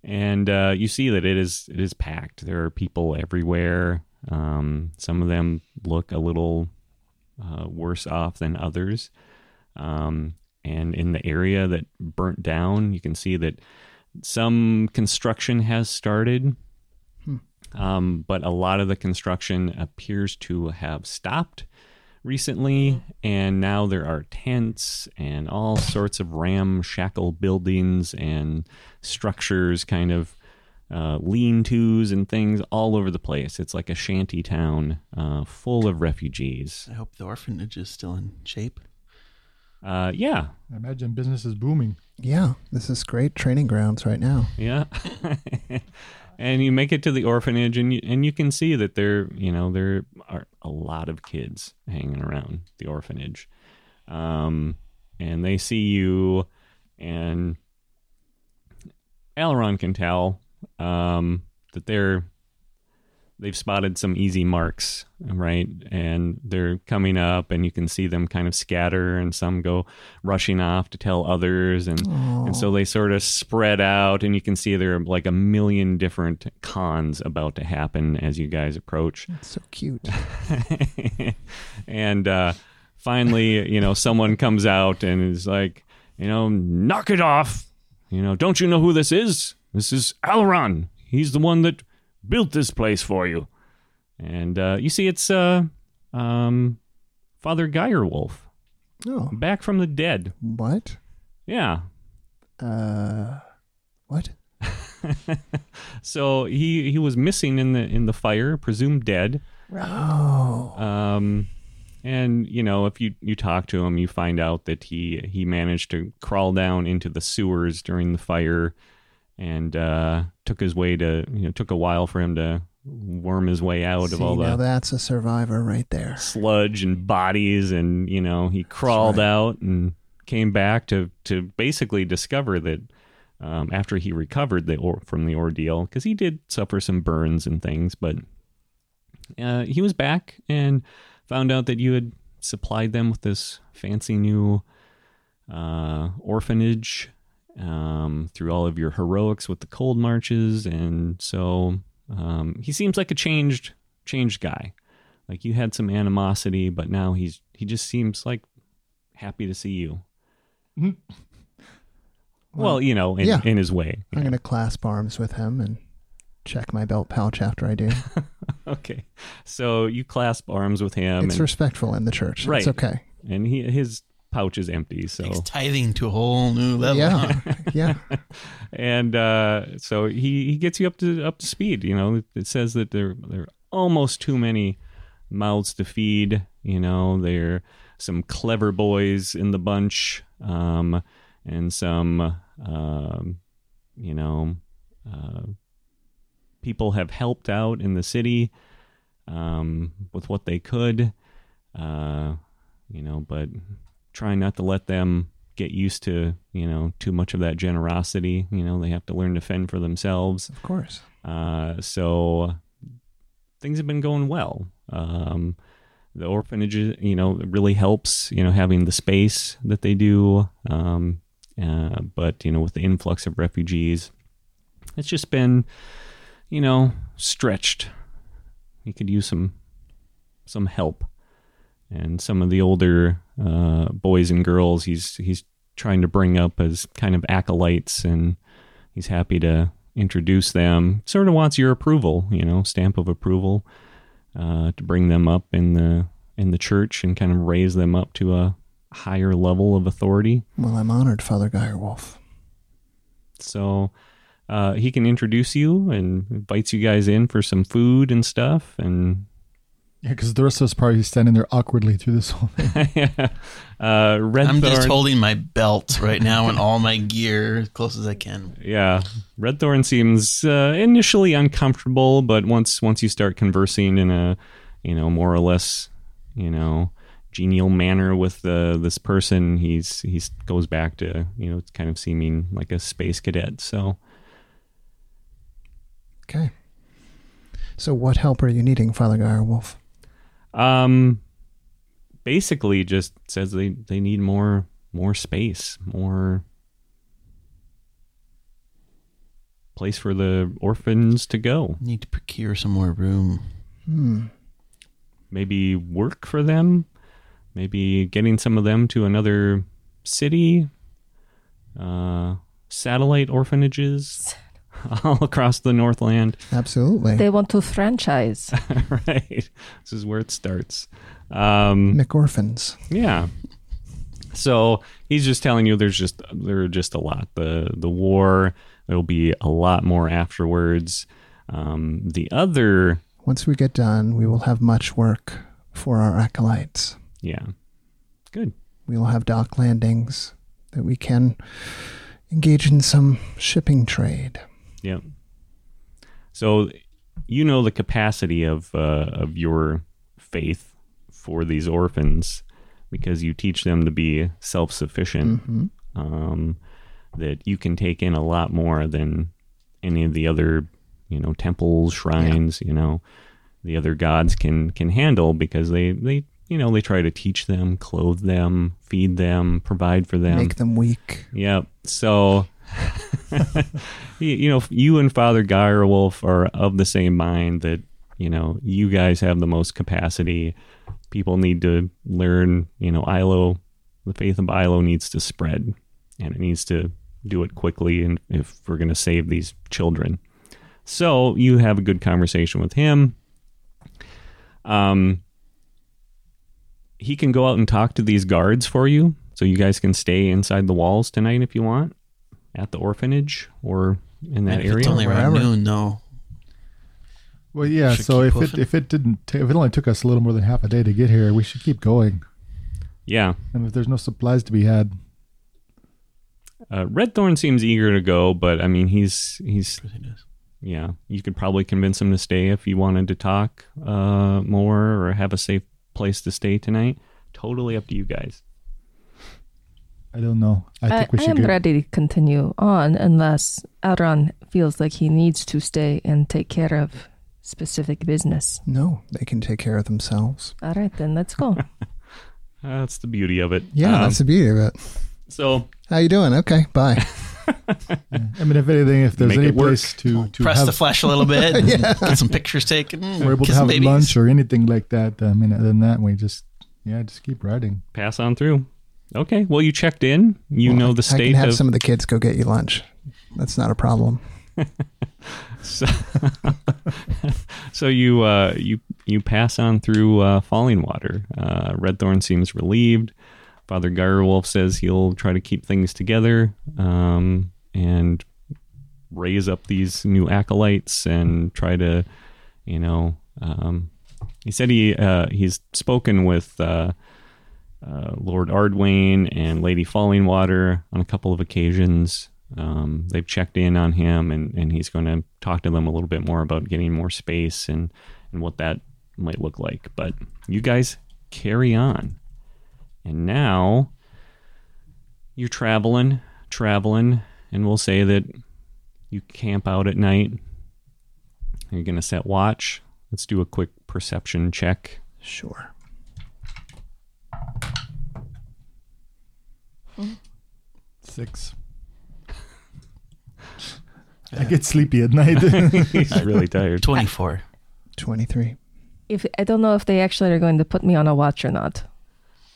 and uh, you see that it is it is packed. There are people everywhere. Um, some of them look a little uh, worse off than others. Um, and in the area that burnt down, you can see that some construction has started. Um, but a lot of the construction appears to have stopped recently, and now there are tents and all sorts of ramshackle buildings and structures, kind of uh, lean tos and things all over the place. It's like a shanty town uh, full of refugees. I hope the orphanage is still in shape. Uh, yeah, I imagine business is booming. Yeah. This is great training grounds right now. Yeah. and you make it to the orphanage and you, and you can see that there, you know, there are a lot of kids hanging around the orphanage. Um, and they see you and Aileron can tell um, that they're they've spotted some easy marks, right? And they're coming up, and you can see them kind of scatter, and some go rushing off to tell others, and and so they sort of spread out, and you can see there are like a million different cons about to happen as you guys approach. It's so cute. and uh, finally, you know, someone comes out and is like, you know, knock it off. You know, don't you know who this is? This is Alron. He's the one that built this place for you. And uh, you see, it's uh, um, Father Geyerwolf, Oh, back from the dead. what? Yeah. Uh, what? So he he was missing in the in the fire, presumed dead. Oh, Um, and you know, if you you talk to him, you find out that he he managed to crawl down into the sewers during the fire, and uh, took his way to you know took a while for him to worm his way out of see, all now the that's a survivor right there. sludge and bodies, and you know he crawled right. out and came back to to basically discover that. Um, after he recovered the or, from the ordeal, because he did suffer some burns and things, but uh, he was back and found out that you had supplied them with this fancy new uh, orphanage um, through all of your heroics with the cold marches, and so um, he seems like a changed changed guy. Like you had some animosity, but now he's he just seems like happy to see you. Well, you know, in, yeah. in his way. I'm going to clasp arms with him and check my belt pouch after I do. Okay, so you clasp arms with him, it's and, respectful in the church. Right. It's okay. and he his pouch is empty. So Takes tithing to a whole new level. Yeah. yeah. and uh, so he, he gets you up to up to speed. You know, it says that there there are almost too many mouths to feed. You know, there are some clever boys in the bunch, um, and some um, you know uh, people have helped out in the city um, with what they could. Uh, you know, but trying not to let them get used to you know too much of that generosity you know they have to learn to fend for themselves Of course. uh, so things have been going well um, the orphanage, you know, really helps, you know, having the space that they do. Um, uh, but, you know, with the influx of refugees, it's just been, you know, stretched. He could use some some help. And some of the older uh, boys and girls he's he's trying to bring up as kind of acolytes and he's happy to introduce them. Sort of wants your approval, you know, stamp of approval uh, to bring them up in the in the church and kind of raise them up to a higher level of authority. Well, I'm honored, Father Geyerwolf. So uh, he can introduce you and invites you guys in for some food and stuff. And Yeah, because the rest of us probably standing there awkwardly through this whole thing. uh, Red I'm just holding my belt right now and all my gear as close as I can. Yeah, Red Thorn seems uh, initially uncomfortable, but once once you start conversing in a you know more or less you know genial manner with uh, this person, he's he's goes back to you know kind of seeming like a space cadet. So Okay. So, what help are you needing, Father Geyerwolf? Um, basically just says they they need more more space, more place for the orphans to go. Need to procure some more room. Hmm. maybe work for them, maybe getting some of them to another city, uh, satellite orphanages all across the Northland. Absolutely. They want to franchise. right, this is where it starts. Um, McOrphans. yeah. So he's just telling you there's just there are just a lot. The the war there'll be a lot more afterwards. Um, the other Once we get done, we will have much work for our acolytes. yeah, good. We will have dock landings that we can engage in some shipping trade. Yep. So you know the capacity of uh, of your faith for these orphans because you teach them to be self sufficient. hmm Um, that you can take in a lot more than any of the other you know temples, shrines. You know the other gods can can handle because they they you know they try to teach them, clothe them, feed them, provide for them. Make them weak. Yep. So, you know, you and Father Wolf are of the same mind that, you know, you guys have the most capacity. People need to learn, you know, Ilo, the faith of Ilo needs to spread and it needs to do it quickly and if we're going to save these children. So, you have a good conversation with him. Um, he can go out and talk to these guards for you so you guys can stay inside the walls tonight if you want at the orphanage or in that if it's area only around wherever. noon, though. Well, yeah. Should So keep if it if it didn't ta- if it only took us a little more than half a day to get here, we should keep going. yeah And if there's no supplies to be had, uh, red thorn seems eager to go but i mean he's he's yeah you could probably convince him to stay if you wanted to talk uh, more or have a safe place to stay tonight totally up to you guys I don't know. I I, think we I should am get. ready to continue on unless Adron feels like he needs to stay and take care of specific business. No, they can take care of themselves. All right, then let's go. that's the beauty of it Yeah, Um, that's the beauty of it. so How you doing? Okay, bye. I mean, if anything, if there's Make any place to to Press have the flash a little bit. and Get some pictures taken. we're able to have babies. lunch or anything like that. I mean, other than that, we just yeah, just keep riding. pass on through okay well you checked in you Well, know the state. I can have of some of the kids go get you lunch. That's not a problem. So, so you uh, you you pass on through uh, Falling Water. Uh, Redthorn seems relieved. Father Geyerwolf says he'll try to keep things together um, and raise up these new acolytes and try to, you know, um, he said he uh, he's spoken with uh, Lord Ardwain and Lady Falling Water on a couple of occasions. Um, they've checked in on him, and, and he's going to talk to them a little bit more about getting more space and, and what that might look like. But you guys carry on. And now you're traveling, traveling, and we'll say that you camp out at night. You're going to set watch. Let's do a quick perception check. Sure. Six. I get sleepy at night. He's really tired. 24. 23. If I don't know if they actually are going to put me on a watch or not.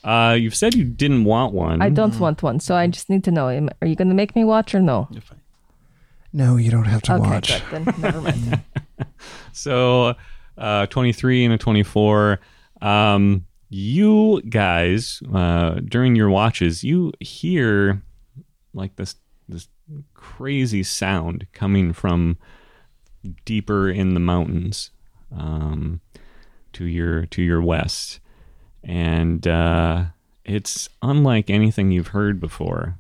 Uh, you've said you didn't want one. I don't want one, so I just need to know: am- Are you going to make me watch or no? You're fine. No, you don't have to okay, watch. good. Then never mind. So, uh, 23 and a 24. Um, you guys, uh, during your watches, you hear like this this crazy sound coming from deeper in the mountains um, to your to your west, and uh, it's unlike anything you've heard before,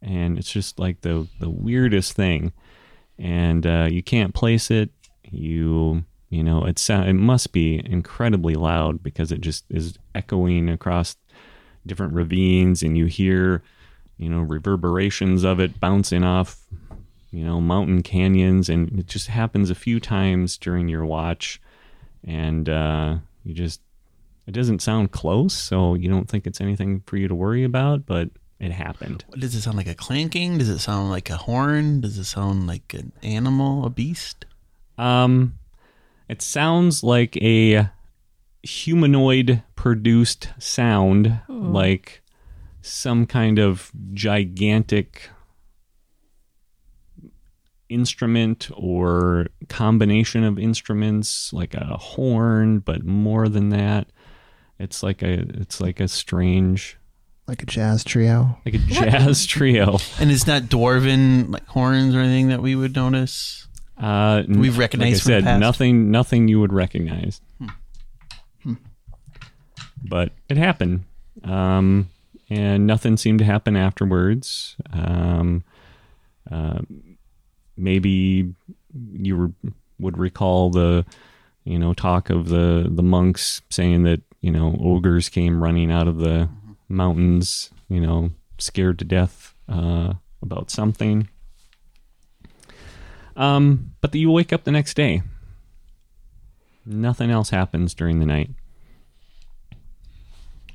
and it's just like the the weirdest thing, and uh, you can't place it. You you know it sound it must be incredibly loud because it just is echoing across different ravines, and you hear you know reverberations of it bouncing off you know mountain canyons and it just happens a few times during your watch and uh, you just it doesn't sound close so you don't think it's anything for you to worry about but it happened What, does it sound like a clanking? Does it sound like a horn? Does it sound like an animal, a beast? um it sounds like a humanoid produced sound like some kind of gigantic instrument or combination of instruments like a horn but more than that it's like a it's like a strange Like a jazz trio. like a jazz trio And it's not dwarven like horns or anything that we would notice. Uh We've recognized like i said nothing nothing you would recognize. But it happened. Um and nothing seemed to happen afterwards. Um uh, maybe you were, would recall the you know talk of the the monks saying that you know ogres came running out of the mountains you know scared to death uh, about something um but you wake up the next day nothing else happens during the night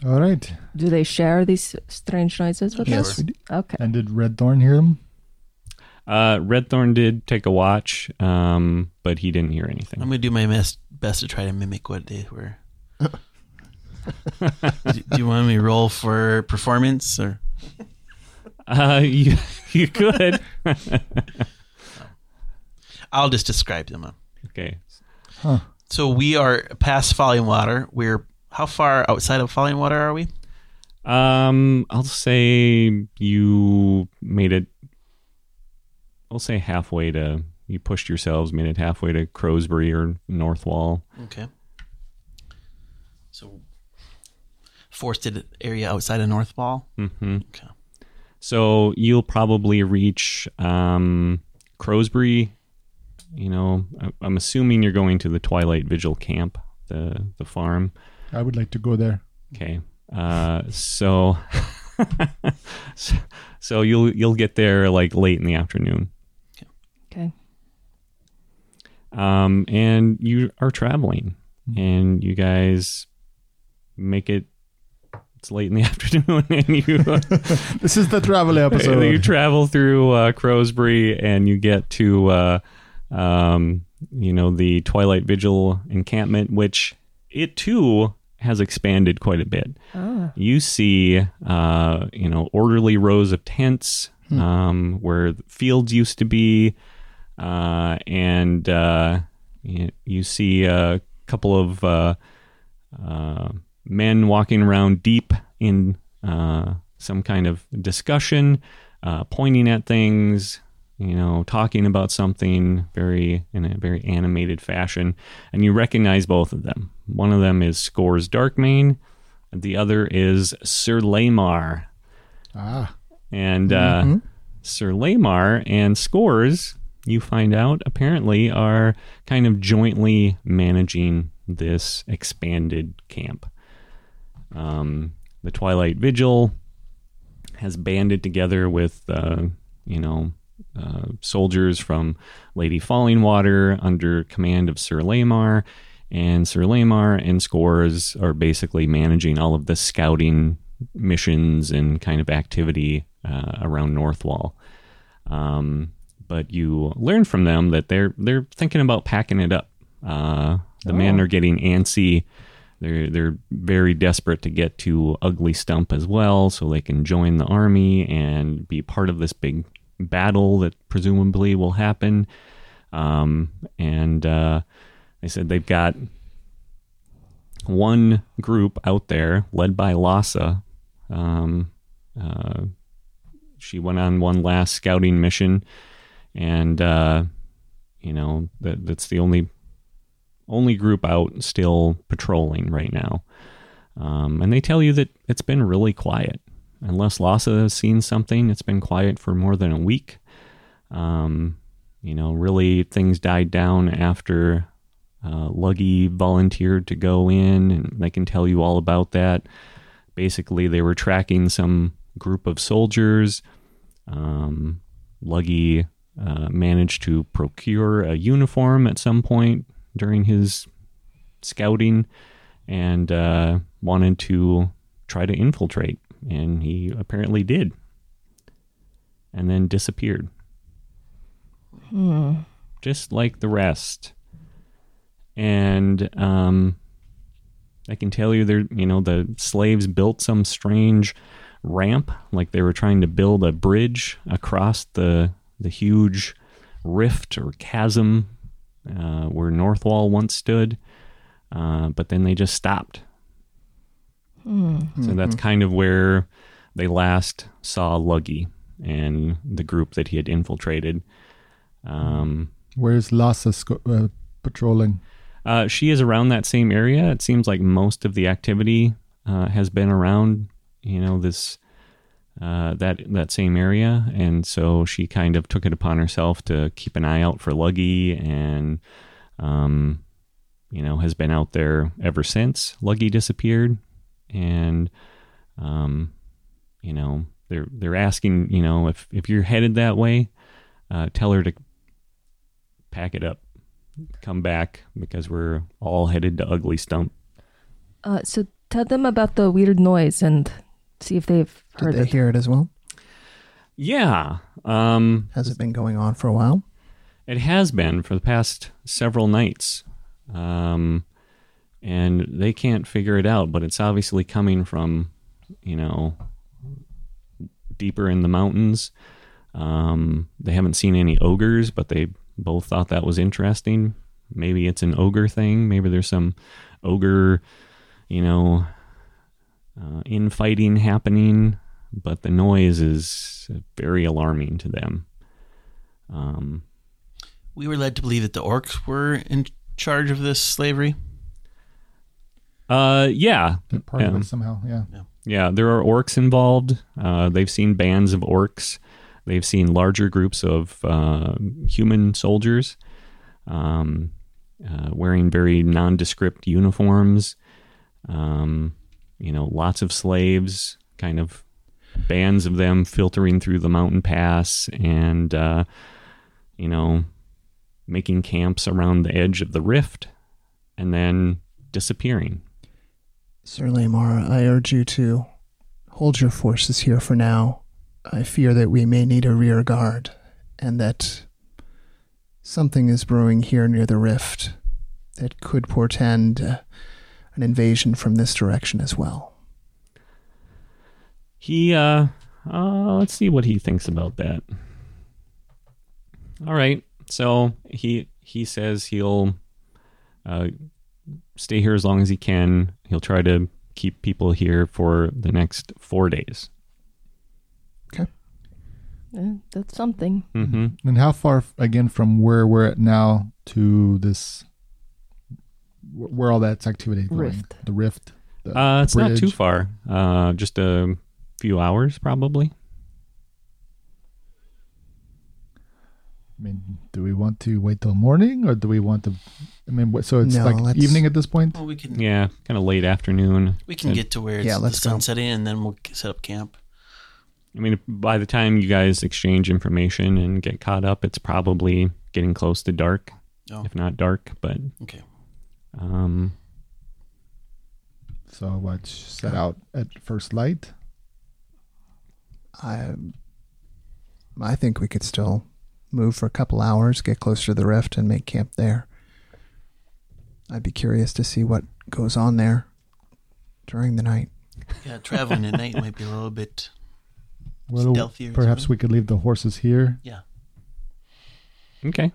All right. Do they share these strange noises with Yes, us? Okay. And did Red Thorn hear them? uh redthorn did take a watch um but he didn't hear anything I'm gonna do my best best to try to mimic what they were. do, do you want me to roll for performance or? uh you you could I'll just describe them. okay So we are past Falling Water. We're how far outside of Falling Water are we? Um, I'll say you made it. I'll say halfway to you pushed yourselves, made it halfway to Crowsbury or North Wall. Okay. So forested area outside of North Wall. hmm Okay. So you'll probably reach um, Crowsbury. You know, I- I'm assuming you're going to the Twilight Vigil camp, the the farm. I would like to go there. Okay. Uh, so, so you'll you'll get there like late in the afternoon. Okay. um, and you are traveling, and you guys make it. It's late in the afternoon, and you This is the travel episode you travel through uh, Crowsbury, and you get to uh, um, you know the Twilight Vigil encampment, which it too has expanded quite a bit. Ah. You see, uh, you know, orderly rows of tents um, where fields used to be, uh, and uh, you, see a couple of uh, uh, men walking around deep in uh, some kind of discussion, uh, pointing at things, you know, talking about something very in a very animated fashion, and you recognize both of them. One of them is Scores Darkmane, the other is Sir Lamar. ah, And uh, Sir Lamar and Scores, you find out, apparently are kind of jointly managing this expanded camp. Um, the Twilight Vigil has banded together with, uh, you know, uh, soldiers from Lady Falling Water under command of Sir Lamar. And Sir Lamar and Scores are basically managing all of the scouting missions and kind of activity uh, around Northwall. Um, but you learn from them that they're they're thinking about packing it up. Uh, the men are getting antsy. They're they're very desperate to get to Ugly Stump as well, so they can join the army and be part of this big battle that presumably will happen. Um, and uh, they said they've got one group out there led by Lhasa. Um, uh, she went on one last scouting mission, and uh, you know that that's the only only group out still patrolling right now. Um, and they tell you that it's been really quiet. Unless Lhasa has seen something, it's been quiet for more than a week. Um, you know, really things died down after uh, Luggy volunteered to go in, and they can tell you all about that. Basically, they were tracking some group of soldiers. Um, Luggy uh, managed to procure a uniform at some point during his scouting and uh, wanted to try to infiltrate, and he apparently did, and then disappeared. Just like the rest. And um, I can tell you, there, you know, the slaves built some strange ramp, like they were trying to build a bridge across the the huge rift or chasm uh, where Northwall once stood, uh, but then they just stopped. So that's kind of where they last saw Luggy and the group that he had infiltrated. Um, Where's Lhasa sco- uh, patrolling? uh, she is around that same area. It seems like most of the activity uh, has been around, you know, this uh, that that same area, and so she kind of took it upon herself to keep an eye out for Luggy, and um, you know, has been out there ever since Luggy disappeared, and um, you know, they're they're asking, you know, if if you're headed that way, uh, tell her to pack it up come back because we're all headed to Ugly Stump. Uh, so tell them about the weird noise and see if they've Did heard they it. hear it as well? Yeah, um, Has it been going on for a while? it has been for the past several nights, um, and they can't figure it out. But it's obviously coming from, you know, deeper in the mountains. Um, they haven't seen any ogres, but they both thought that was interesting. Maybe it's an ogre thing. Maybe there's some ogre, you know, uh, infighting happening. But the noise is very alarming to them. Um, We were led to believe that the orcs were in charge of this slavery. Uh, yeah, They're part of it somehow. Yeah. Yeah, there are orcs involved. Uh, they've seen bands of orcs. They've seen larger groups of uh, human soldiers um, uh, wearing very nondescript uniforms. Um, you know, lots of slaves, kind of bands of them filtering through the mountain pass and, uh, you know, making camps around the edge of the rift and then disappearing. Sir Lamar, I urge you to hold your forces here for now. I fear that we may need a rear guard, and that something is brewing here near the rift that could portend uh, an invasion from this direction as well. He, uh, uh, let's see what he thinks about that. All right. So he he says he'll uh, stay here as long as he can. He'll try to keep people here for the next four days. Eh, that's something. hmm And how far again from where we're at now to this, where all that's activity going? Rift. The rift. The Uh, it's not too far. Uh, just a few hours, probably. I mean, do we want to wait till morning, or do we want to? I mean, what, so it's No, like let's- evening at this point. Well, we can Yeah, kind of late afternoon. we can And- get to where it's Yeah, the let's go. sun setting, and then we'll set up camp. I mean, by the time you guys exchange information and get caught up, it's probably getting close to dark, Oh. if not dark. But Okay. um, So what? Set out at first light. I I think we could still move for a couple hours, get closer to the rift, and make camp there. I'd be curious to see what goes on there during the night. Yeah, traveling at night might be a little bit. Well, Stealthier, perhaps something? we could leave the horses here. Yeah. Okay.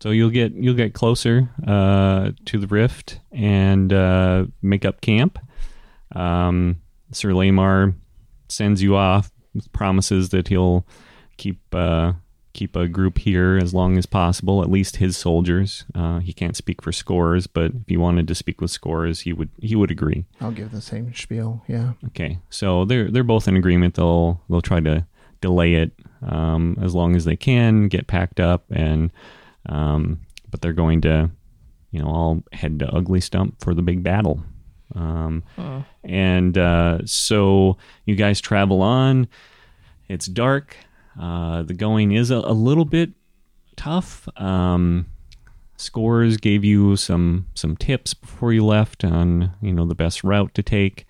So you'll get you'll get closer uh, to the rift and uh, make up camp. Um, Sir Lamar sends you off, promises that he'll keep uh, keep a group here as long as possible, at least his soldiers. Uh, he can't speak for scores, but if he wanted to speak with scores, he would he would agree. I'll give the same spiel. Yeah. Okay, so they're they're both in agreement. They'll they'll try to delay it um, as long as they can, get packed up, and um, but they're going to, you know, all head to Ugly Stump for the big battle. Um, And uh, so you guys travel on. It's dark. Uh, the going is a, a little bit tough. Um, Scores gave you some some tips before you left on you know the best route to take.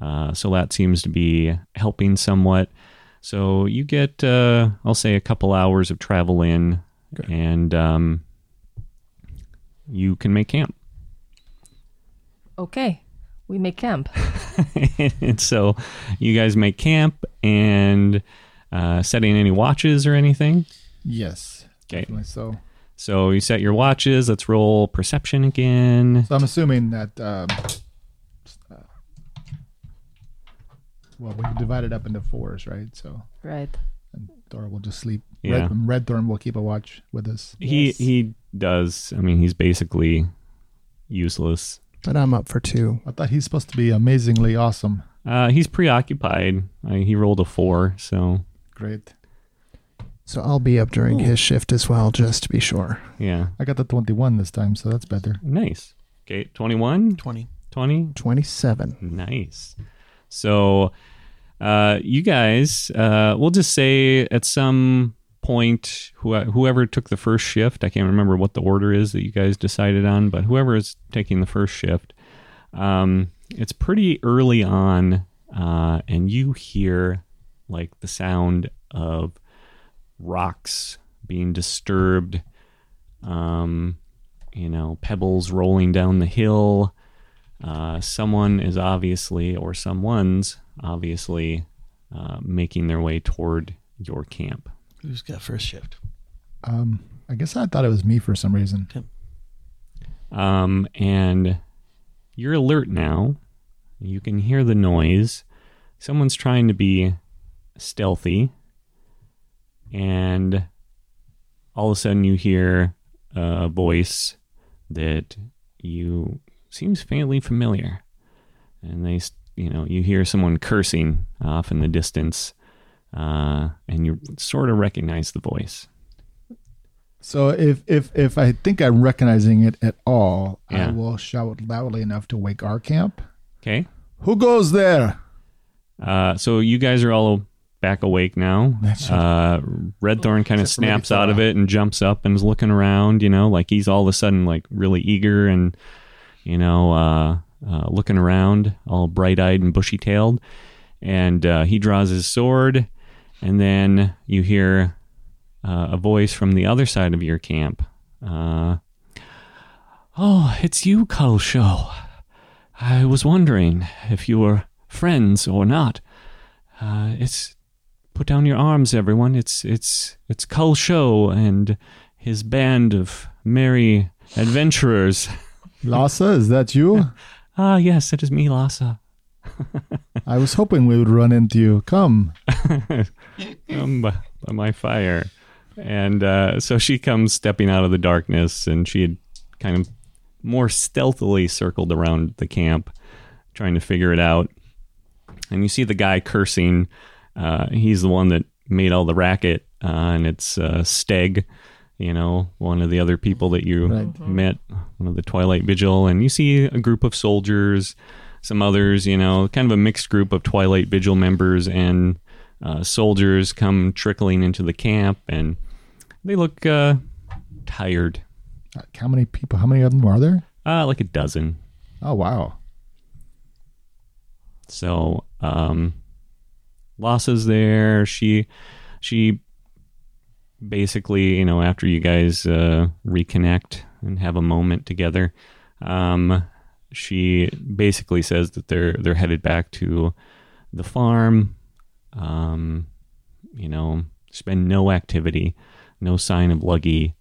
Uh, so that seems to be helping somewhat. So you get, uh, I'll say, a couple hours of travel in, and um, you can make camp. Okay, we make camp. and so you guys make camp and uh, setting any watches or anything. Yes. Okay. Definitely so. So you set your watches. Let's roll perception again. So I'm assuming that. Um, uh, well, we divide it up into fours, right? So Right. and Thor will just sleep. Yeah. Red, Red Thorn will keep a watch with us. He Yes. he does. I mean, he's basically useless. But I'm up for two. I thought he's supposed to be amazingly awesome. Uh, he's preoccupied. Uh, he rolled a four, so Great. So I'll be up during his shift as well, just to be sure. yeah, I got the 21 this time, so that's better. nice. Okay, 21, 20. 20. 27. Nice. So, uh, you guys, uh, we'll just say at some point, who, whoever took the first shift, I can't remember what the order is that you guys decided on, but whoever is taking the first shift, um, it's pretty early on, uh, and you hear like the sound of rocks being disturbed, um, you know, pebbles rolling down the hill. Uh, someone is obviously, or someone's obviously, uh, making their way toward your camp. Who's got first shift? Um, I guess I thought it was me for some reason. Um, and you're alert now. You can hear the noise. Someone's trying to be stealthy. And all of a sudden, you hear a voice that you seems faintly familiar. And they, you know, you hear someone cursing off in the distance, uh, and you sort of recognize the voice. So if if if I think I'm recognizing it at all, Yeah. I will shout loudly enough to wake our camp. Okay. Who goes there? Uh, so you guys are all back awake now. Uh, Red Thorn kind of Except for maybe snaps out of it and jumps up and is looking around. You know, like he's all of a sudden like really eager and you know uh, uh, looking around, all bright eyed and bushy tailed. And uh, he draws his sword, and then you hear uh, a voice from the other side of your camp. Uh, oh, it's you, Kulsho. I was wondering if you were friends or not. Uh, it's put down your arms, everyone. It's it's it's Kulsho and his band of merry adventurers. Lassa, is that you? Ah, yes, it is me, Lassa. I was hoping we would run into you. Come. um, by, by my fire. And uh, so she comes stepping out of the darkness, and she had kind of more stealthily circled around the camp, trying to figure it out. And you see the guy cursing. Uh, he's the one that made all the racket, uh, and it's uh, Steg, you know, one of the other people that you Right. met, one of the Twilight Vigil. And you see a group of soldiers, some others, you know, kind of a mixed group of Twilight Vigil members and uh, soldiers come trickling into the camp, and they look uh, tired. Uh, How many people? How many of them are there? Uh, like a dozen. Oh wow. So um, Lassa's there. She she basically, you know, after you guys uh, reconnect and have a moment together, um, she basically says that they're they're headed back to the farm. Um, you know, there's been no activity, no sign of Luggy.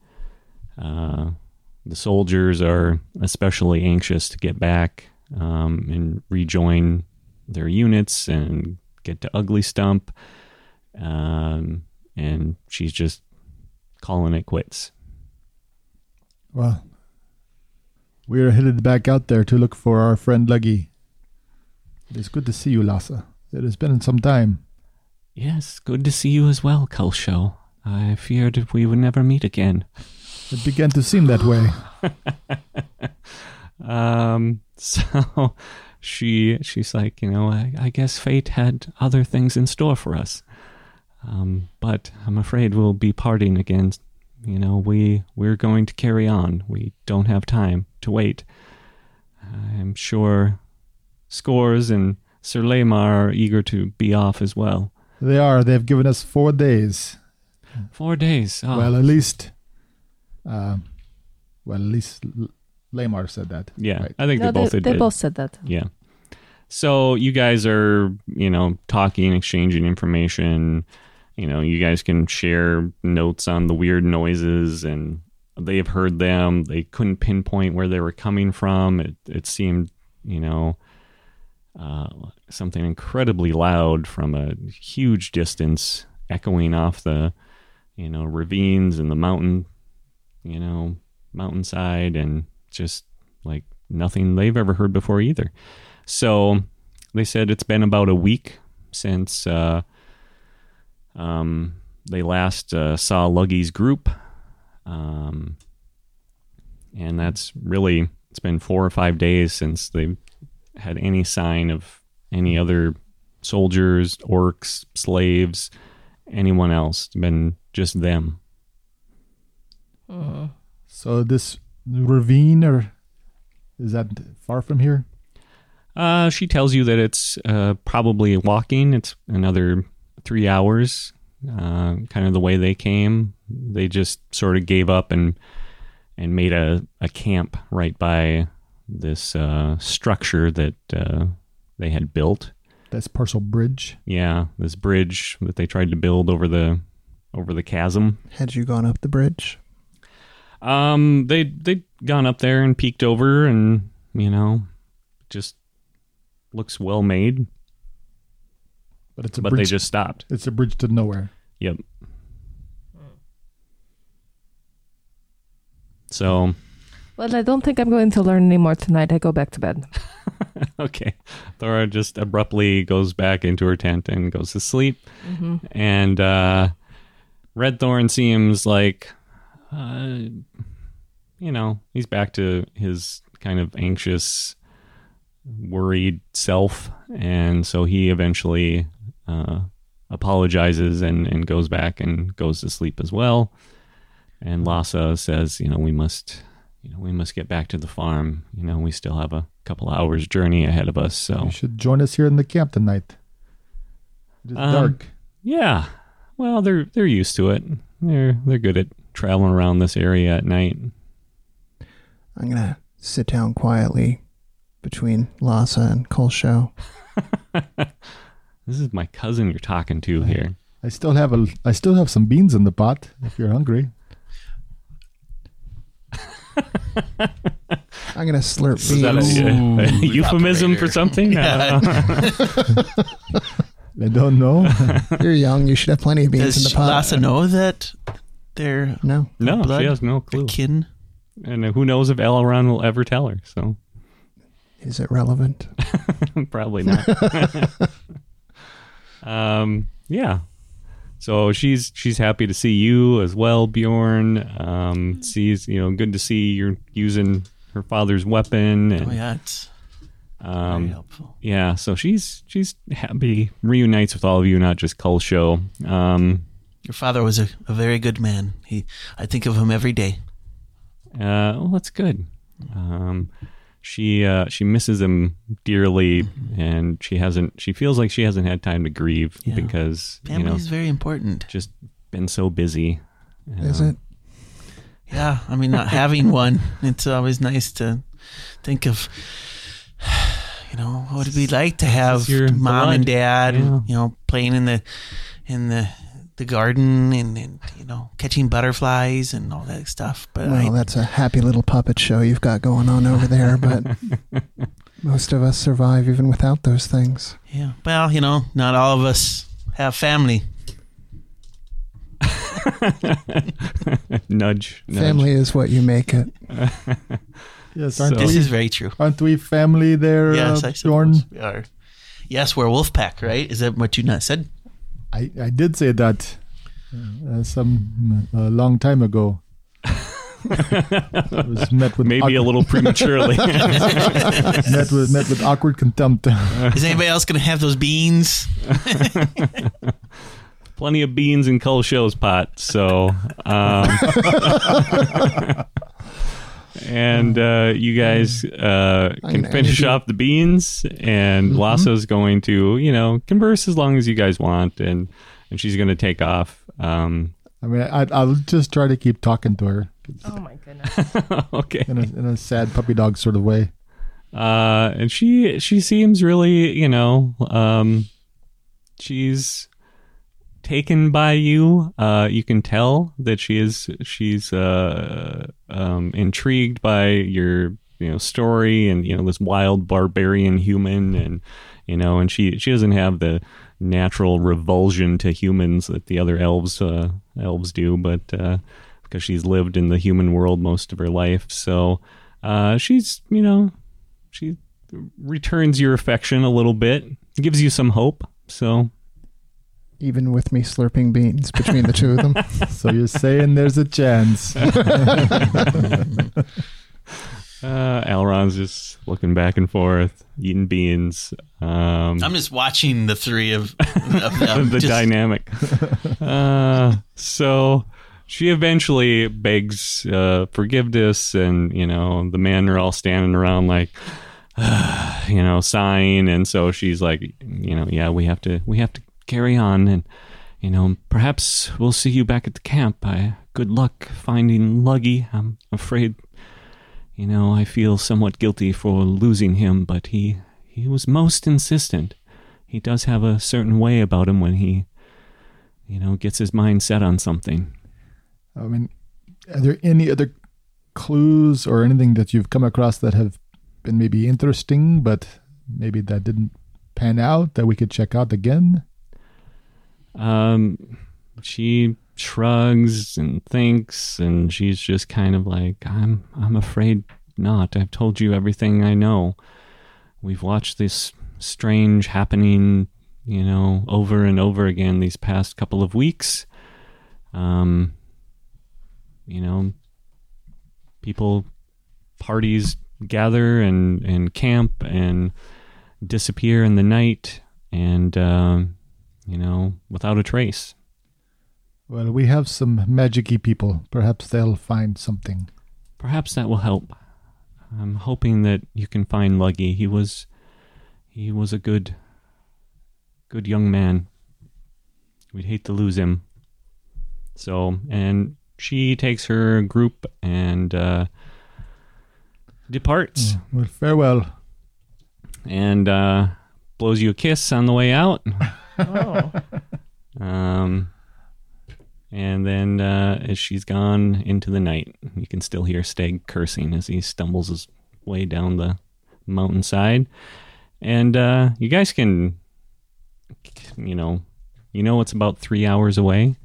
Uh, the soldiers are especially anxious to get back um, and rejoin their units and get to Ugly Stump. Um, and she's just calling it quits. Well, we are headed back out there to look for our friend Luggy. It is good to see you, Lassa. It has been some time. Yes, good to see you as well, Kulsho. I feared we would never meet again. It began to seem that way. Um, so she she's like, you know, I, I guess fate had other things in store for us. Um, but I'm afraid we'll be parting again. You know, we we're going to carry on. We don't have time to wait. I'm sure Scores and Sir Lamar are eager to be off as well. They are. They have given us four days. Four days. Oh, Well, at least, uh, well, at least Lamar said that. yeah, Right. I think No, they both they, they both said that. Yeah. So you guys are, you know, talking, exchanging information. You know, you guys can share notes on the weird noises, and they have heard them. They couldn't pinpoint where they were coming from. It it seemed, you know, uh, something incredibly loud from a huge distance, echoing off the, you know, ravines and the mountain, you know, mountainside, and just like nothing they've ever heard before either. So they said it's been about a week since uh, um, they last uh, saw Luggy's group. Um, and that's really, it's been four or five days since they've had any sign of any other soldiers, orcs, slaves, anyone else. It's been just them. So this ravine, or is that far from here? Uh, she tells you that it's uh, probably walking. It's another three hours. Uh, kind of the way they came. They just sort of gave up and and made a, a camp right by this uh, structure that uh, they had built. That's Parcel Bridge. Yeah, this bridge that they tried to build over the over the chasm. Had you gone up the bridge? Um, they they'd gone up there and peeked over, and you know, just looks well made. But it's a bridge But they just stopped. it's a bridge to nowhere. Yep. So, Well, I don't think I'm going to learn anymore tonight. I go back to bed. okay. Thora just abruptly goes back into her tent and goes to sleep. And uh, Red Thorn seems like, uh, you know, he's back to his kind of anxious, worried self. And so he eventually uh, apologizes and, and goes back and goes to sleep as well. And Lhasa says, you know, we must, you know, we must get back to the farm. You know, we still have a couple hours journey ahead of us. So You should join us here in the camp tonight. It is Um, dark. yeah, well, they're they're used to it. They're they're good at traveling around this area at night. I'm gonna sit down quietly between Lhasa and Kulsho. This is my cousin you're talking to here. I still have a. I still have some beans in the pot. If you're hungry, I'm gonna slurp Is that beans. a, a euphemism for something? Yeah. I don't know. You're young. You should have plenty of beans Does in the pot. Lhasa know that they're No. no, Blood? she has no clue. kin? And who knows if Elrond will ever tell her? So Is it relevant? probably not. um, yeah. So she's she's happy to see you as well, Bjorn. Um, sees you know good to see you're using her father's weapon. And, Oh yeah, it's very um, helpful. yeah. So she's she's happy reunites with all of you, not just Kulsho. Um, Your father was a, a very good man. He, I think of him every day. Uh, well, that's good. Um, she uh, she misses him dearly, and she hasn't. She feels like she hasn't had time to grieve Yeah. because Family you know is very important. just been so busy. Is Um, it? Yeah, I mean, not having one, it's always nice to think of. You know, what it'd be like to have your mom and dad, Yeah. you know, playing in the in the the garden and, and you know catching butterflies and all that stuff. But Well, I, that's a happy little puppet show you've got going on over there, but most of us survive even without those things. yeah, well, you know, not all of us have family. nudge, nudge. Family is what you make it. Yes, aren't So- This we? is very true. aren't we family there, yes, uh, I Bjorn? suppose we are. Yes, we're a wolf pack, right? Is that what you not said? I, I did say that uh, some a long time ago. I was met with Maybe a little prematurely. met with met with awkward contempt. Is anybody else going to have those beans? Plenty of beans in Kulsho's pot. So, um, and uh, you guys uh, can mean, finish off the beans, and Lhasa's going to, you know, converse as long as you guys want, and and she's going to take off. Um, I mean, I, I'll just try to keep talking to her Oh my goodness. okay. in a in a sad puppy dog sort of way. uh and she she seems really you know um she's taken by you uh you can tell that she is she's uh um intrigued by your you know story and you know this wild barbarian human and you know and she she doesn't have the natural revulsion to humans that the other elves uh elves do but uh because she's lived in the human world most of her life so uh she's you know she returns your affection a little bit, gives you some hope. So Even with me slurping beans between the two of them. So you're saying there's a chance? uh, Elrond's just looking back and forth, eating beans. Um, I'm just watching the three of, of them. the just- dynamic. uh, so she eventually begs uh, forgiveness, and you know the men are all standing around like, you know, sighing, and so she's like, you know, yeah, we have to, we have to carry on, and you know, perhaps we'll see you back at the camp. I, good luck finding Luggy. I'm afraid. You know, I feel somewhat guilty for losing him, but he he was most insistent he does have a certain way about him when he, you know, gets his mind set on something. I mean, are there any other clues or anything that you've come across that have been maybe interesting, but maybe that didn't pan out that we could check out again? Um, she shrugs and thinks, and she's just kind of like, "I'm, I'm afraid not. I've told you everything I know. We've watched this strange happening, you know, over and over again these past couple of weeks. Um, you know, people, parties gather and and camp and disappear in the night, and um, you know, without a trace. Well, we have some magic-y people. Perhaps they'll find something. Perhaps that will help. I'm hoping that you can find Luggy. He was he was a good good young man. We'd hate to lose him. So, and she takes her group and uh, departs Well, farewell. and uh, blows you a kiss on the way out. Oh. Um, and then uh, as she's gone into the night, you can still hear Steg cursing as he stumbles his way down the mountainside. And uh, you guys can, you know, you know it's about three hours away.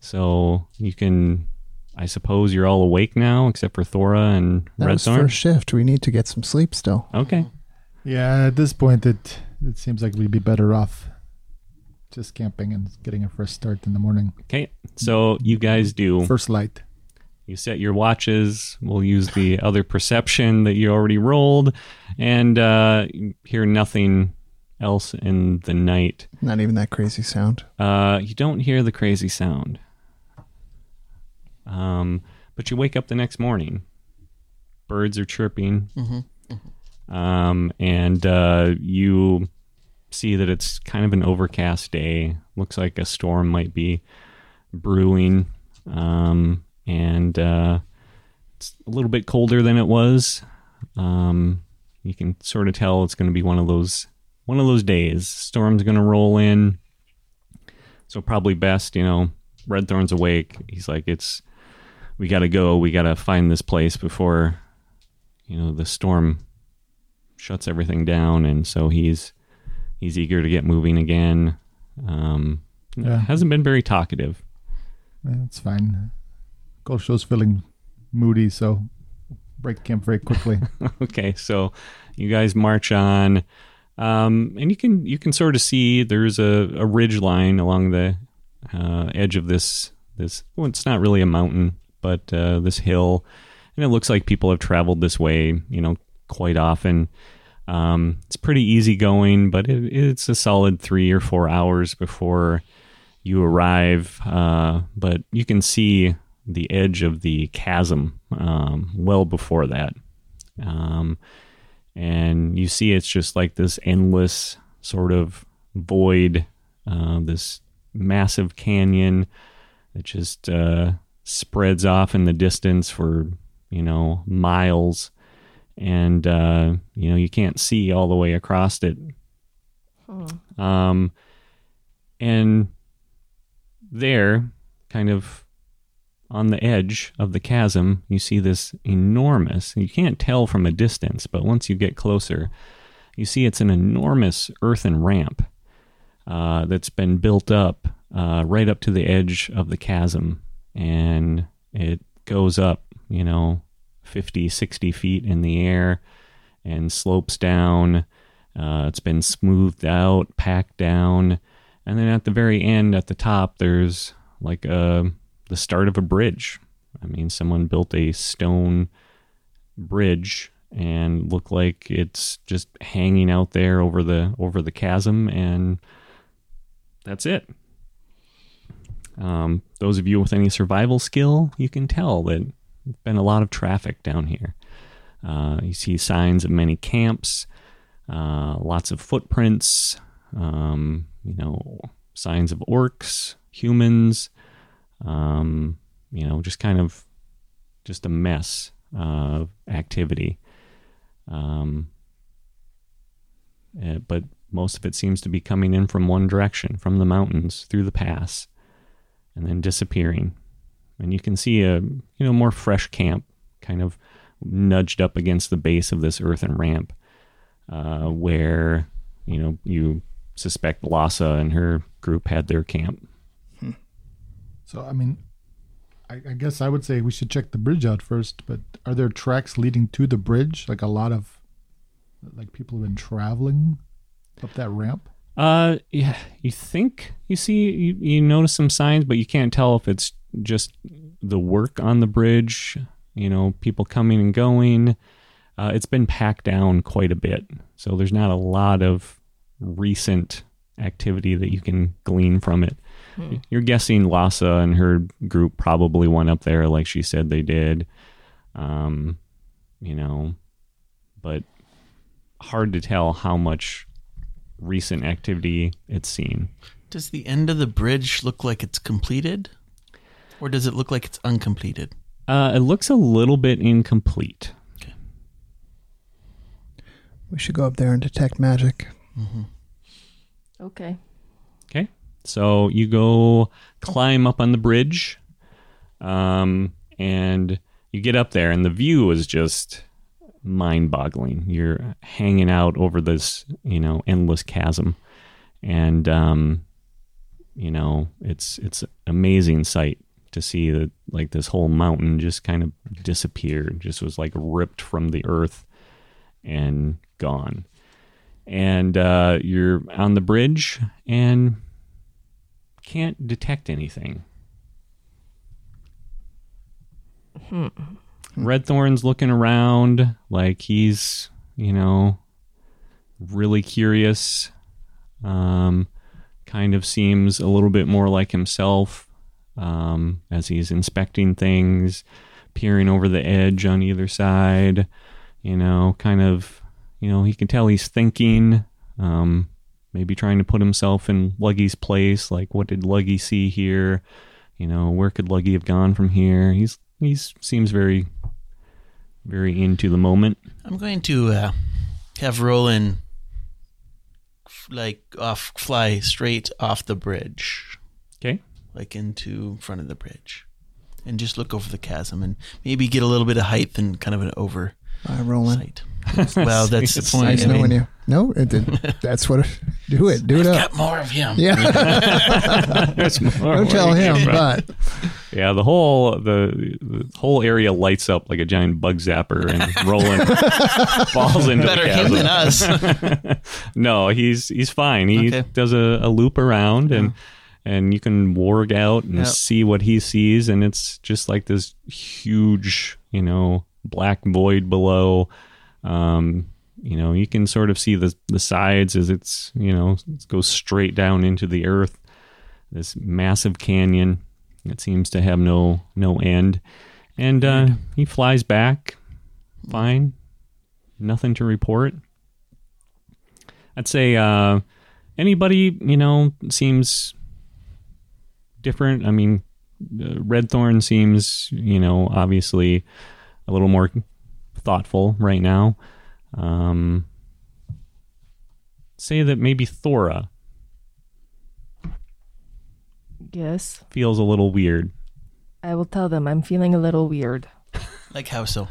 So you can, I suppose you're all awake now, except for Thora and That Red was Thorn. first shift. We need to get some sleep still. Okay. Yeah, at this point, it it seems like we'd be better off just camping and getting a fresh start in the morning. Okay. So you guys do. First light. You set your watches. We'll use the other perception that you already rolled, and uh, hear nothing else in the night. Not even that crazy sound. Uh, you don't hear the crazy sound, um, but you wake up the next morning. Birds are chirping. Mhm. Um, and uh, you see that it's kind of an overcast day. Looks like a storm might be brewing. Um, and uh, it's a little bit colder than it was. Um, you can sort of tell it's going to be one of those one of those days. Storm's going to roll in. So probably best, you know, Redthorn's awake. He's like, it's we got to go. We got to find this place before, you know, the storm shuts everything down. And so he's he's eager to get moving again. Um, Yeah. hasn't been very talkative. Yeah, it's fine. Kulsho's feeling moody, so break camp very quickly. okay, so you guys march on, um, and you can you can sort of see there's a, a ridge line along the uh, edge of this this. Well, it's not really a mountain, but uh, this hill, and it looks like people have traveled this way, you know, quite often. Um, it's pretty easy going, but it, it's a solid three or four hours before you arrive. Uh, but you can see the edge of the chasm um, well before that. Um, and you see it's just like this endless sort of void, uh, this massive canyon that just uh, spreads off in the distance for, you know, miles. And, uh, you know, you can't see all the way across it. Um, and there, kind of on the edge of the chasm, you see this enormous, you can't tell from a distance, but once you get closer, you see it's an enormous earthen ramp uh, that's been built up uh, right up to the edge of the chasm. And it goes up, you know, 50, 60 feet in the air and slopes down. Uh, it's been smoothed out, packed down. And then at the very end, at the top, there's like a the start of a bridge. I mean, someone built a stone bridge and looked like it's just hanging out there over the over the chasm, and that's it. Um, those of you with any survival skill, you can tell that been a lot of traffic down here. Uh, you see signs of many camps, uh, lots of footprints, um, you know, signs of orcs, humans, um, you know, just kind of just a mess of activity. Um, eh, but most of it seems to be coming in from one direction, from the mountains through the pass, and then disappearing. And you can see a you know more fresh camp, kind of nudged up against the base of this earthen ramp, uh, where you know you suspect Lhasa and her group had their camp. so, I mean, I, I guess I would say we should check the bridge out first. But are there tracks leading to the bridge? Like a lot of, like people have been traveling up that ramp. Uh, yeah, you think you see you, you notice some signs, but you can't tell if it's just the work on the bridge. You know, people coming and going. Uh, it's been packed down quite a bit, so there's not a lot of recent activity that you can glean from it. You're guessing Lhasa and her group probably went up there, like she said they did. Um, you know, but hard to tell how much recent activity it's seen. Does the end of the bridge look like it's completed? Or does it look like it's uncompleted? Uh, it looks a little bit incomplete. Okay. We should go up there and detect magic. Okay. Okay. So you go climb up on the bridge, um, and you get up there, and the view is just mind boggling. You're hanging out over this, you know, endless chasm. And, um, you know, it's, it's an amazing sight to see that like this whole mountain just kind of disappeared, just was like ripped from the earth and gone. And uh, you're on the bridge and can't detect anything. Redthorn's looking around like he's, you know, really curious. Um, kind of seems a little bit more like himself um, as he's inspecting things, peering over the edge on either side. You know, kind of, you know, he can tell he's thinking, um, maybe trying to put himself in Luggy's place. Like, what did Luggy see here? You know, where could Luggy have gone from here? He's he's seems very, very into the moment. I'm going to uh, have Roland like off fly straight off the bridge. Like into front of the bridge, and just look over the chasm and maybe get a little bit of height and kind of an oversight. Bye, Roland. well, that's the point. Nice I mean, knowing you. No, it, it, that's what. Do it. Do it up. got more of him. Yeah. There's more Don't tell him, but Yeah, the whole the, the whole area lights up like a giant bug zapper, and Roland falls into Better the him chasm. than us. no, he's he's fine. He Okay. does a, a loop around, and uh-huh. And you can warg out and Yep. see what he sees, and it's just like this huge, you know, black void below. Um, you know, you can sort of see the the sides as it's you know it goes straight down into the earth. This massive canyon that seems to have no no end, and uh, he flies back, fine, nothing to report. I'd say uh, anybody you know seems different. I mean, uh, Red Thorn seems you know obviously a little more thoughtful right now. Um, say that maybe Thora Yes. feels a little weird. I will tell them I'm feeling a little weird. like how so?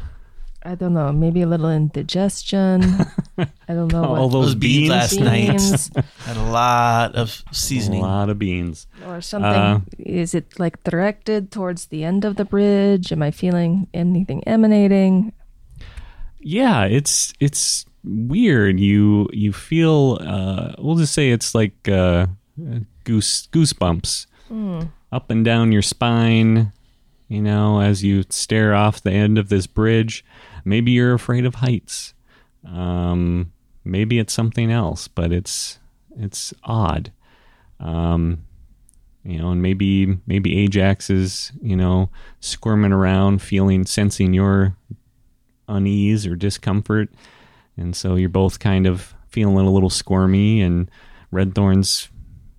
I don't know, maybe a little indigestion. I don't know. All those Those beans beans, last night. Beans Had a lot of seasoning. a lot of beans. or something. Uh, Is it like directed towards the end of the bridge? Am I feeling anything emanating? yeah it's it's weird you you feel uh we'll just say it's like uh goose goosebumps up and down your spine you know as you stare off the end of this bridge maybe you're afraid of heights um maybe it's something else but it's it's odd um you know and maybe maybe ajax is you know squirming around feeling sensing your unease or discomfort. And so you're both kind of feeling a little squirmy, and Red Thorn's,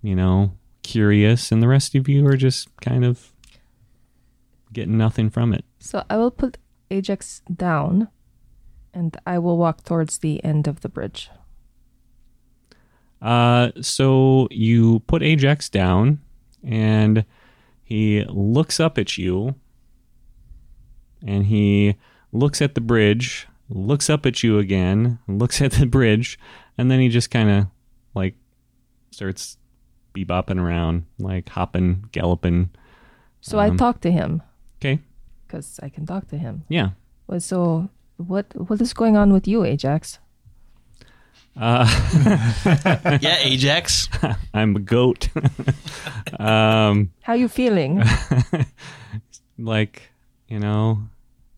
you know, curious, and the rest of you are just kind of getting nothing from it. So I will put Ajax down and I will walk towards the end of the bridge. Uh, so you put Ajax down, and he looks up at you, and he looks at the bridge, looks up at you again, looks at the bridge, and then he just kind of like starts bebopping around, like hopping, galloping. So I Um, talk to him Okay, because I can talk to him. yeah. Well, So what what is going on with you, Ajax? Uh, yeah, Ajax. I'm a goat. um, How you feeling? like you know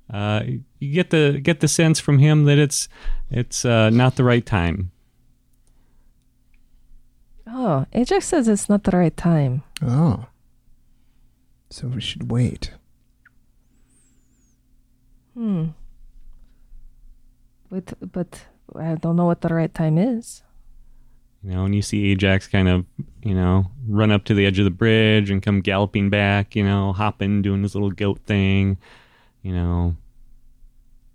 uh, you get the get the sense from him that it's it's uh, not the right time oh, Ajax says it's not the right time. oh, so we should wait. Hmm. But but I don't know what the right time is. you know and you see ajax kind of you know run up to the edge of the bridge and come galloping back you know hopping doing his little goat thing you know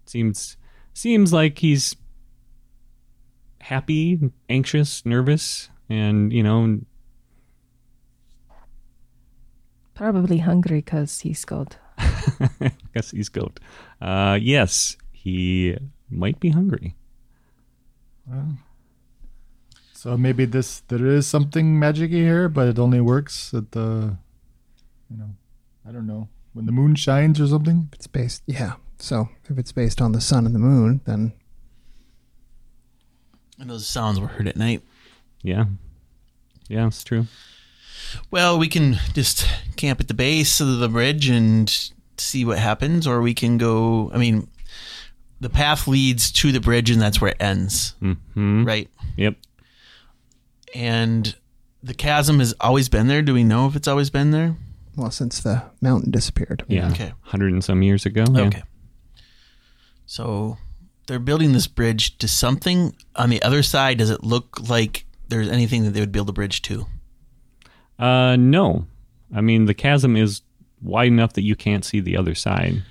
seems seems like he's happy anxious nervous and you know Probably hungry because he's cold. guess he's goat uh yes he might be hungry Well, so maybe this there is something magicy here, but it only works at the, you know, I don't know when the moon shines or something. If it's based, yeah. So if it's based on the sun and the moon, then And those sounds were heard at night. yeah yeah it's true Well, we can just camp at the base of the bridge and see what happens, or we can go. I mean, the path leads to the bridge, and that's where it ends, hmm right? yep And the chasm has always been there. Do we know if it's always been there? well, since the mountain disappeared. yeah Okay. 100 and some years ago yeah. Okay. So they're building this bridge to something on the other side. Does it look like there's anything that they would build a bridge to? Uh, no. I mean, the chasm is wide enough that you can't see the other side.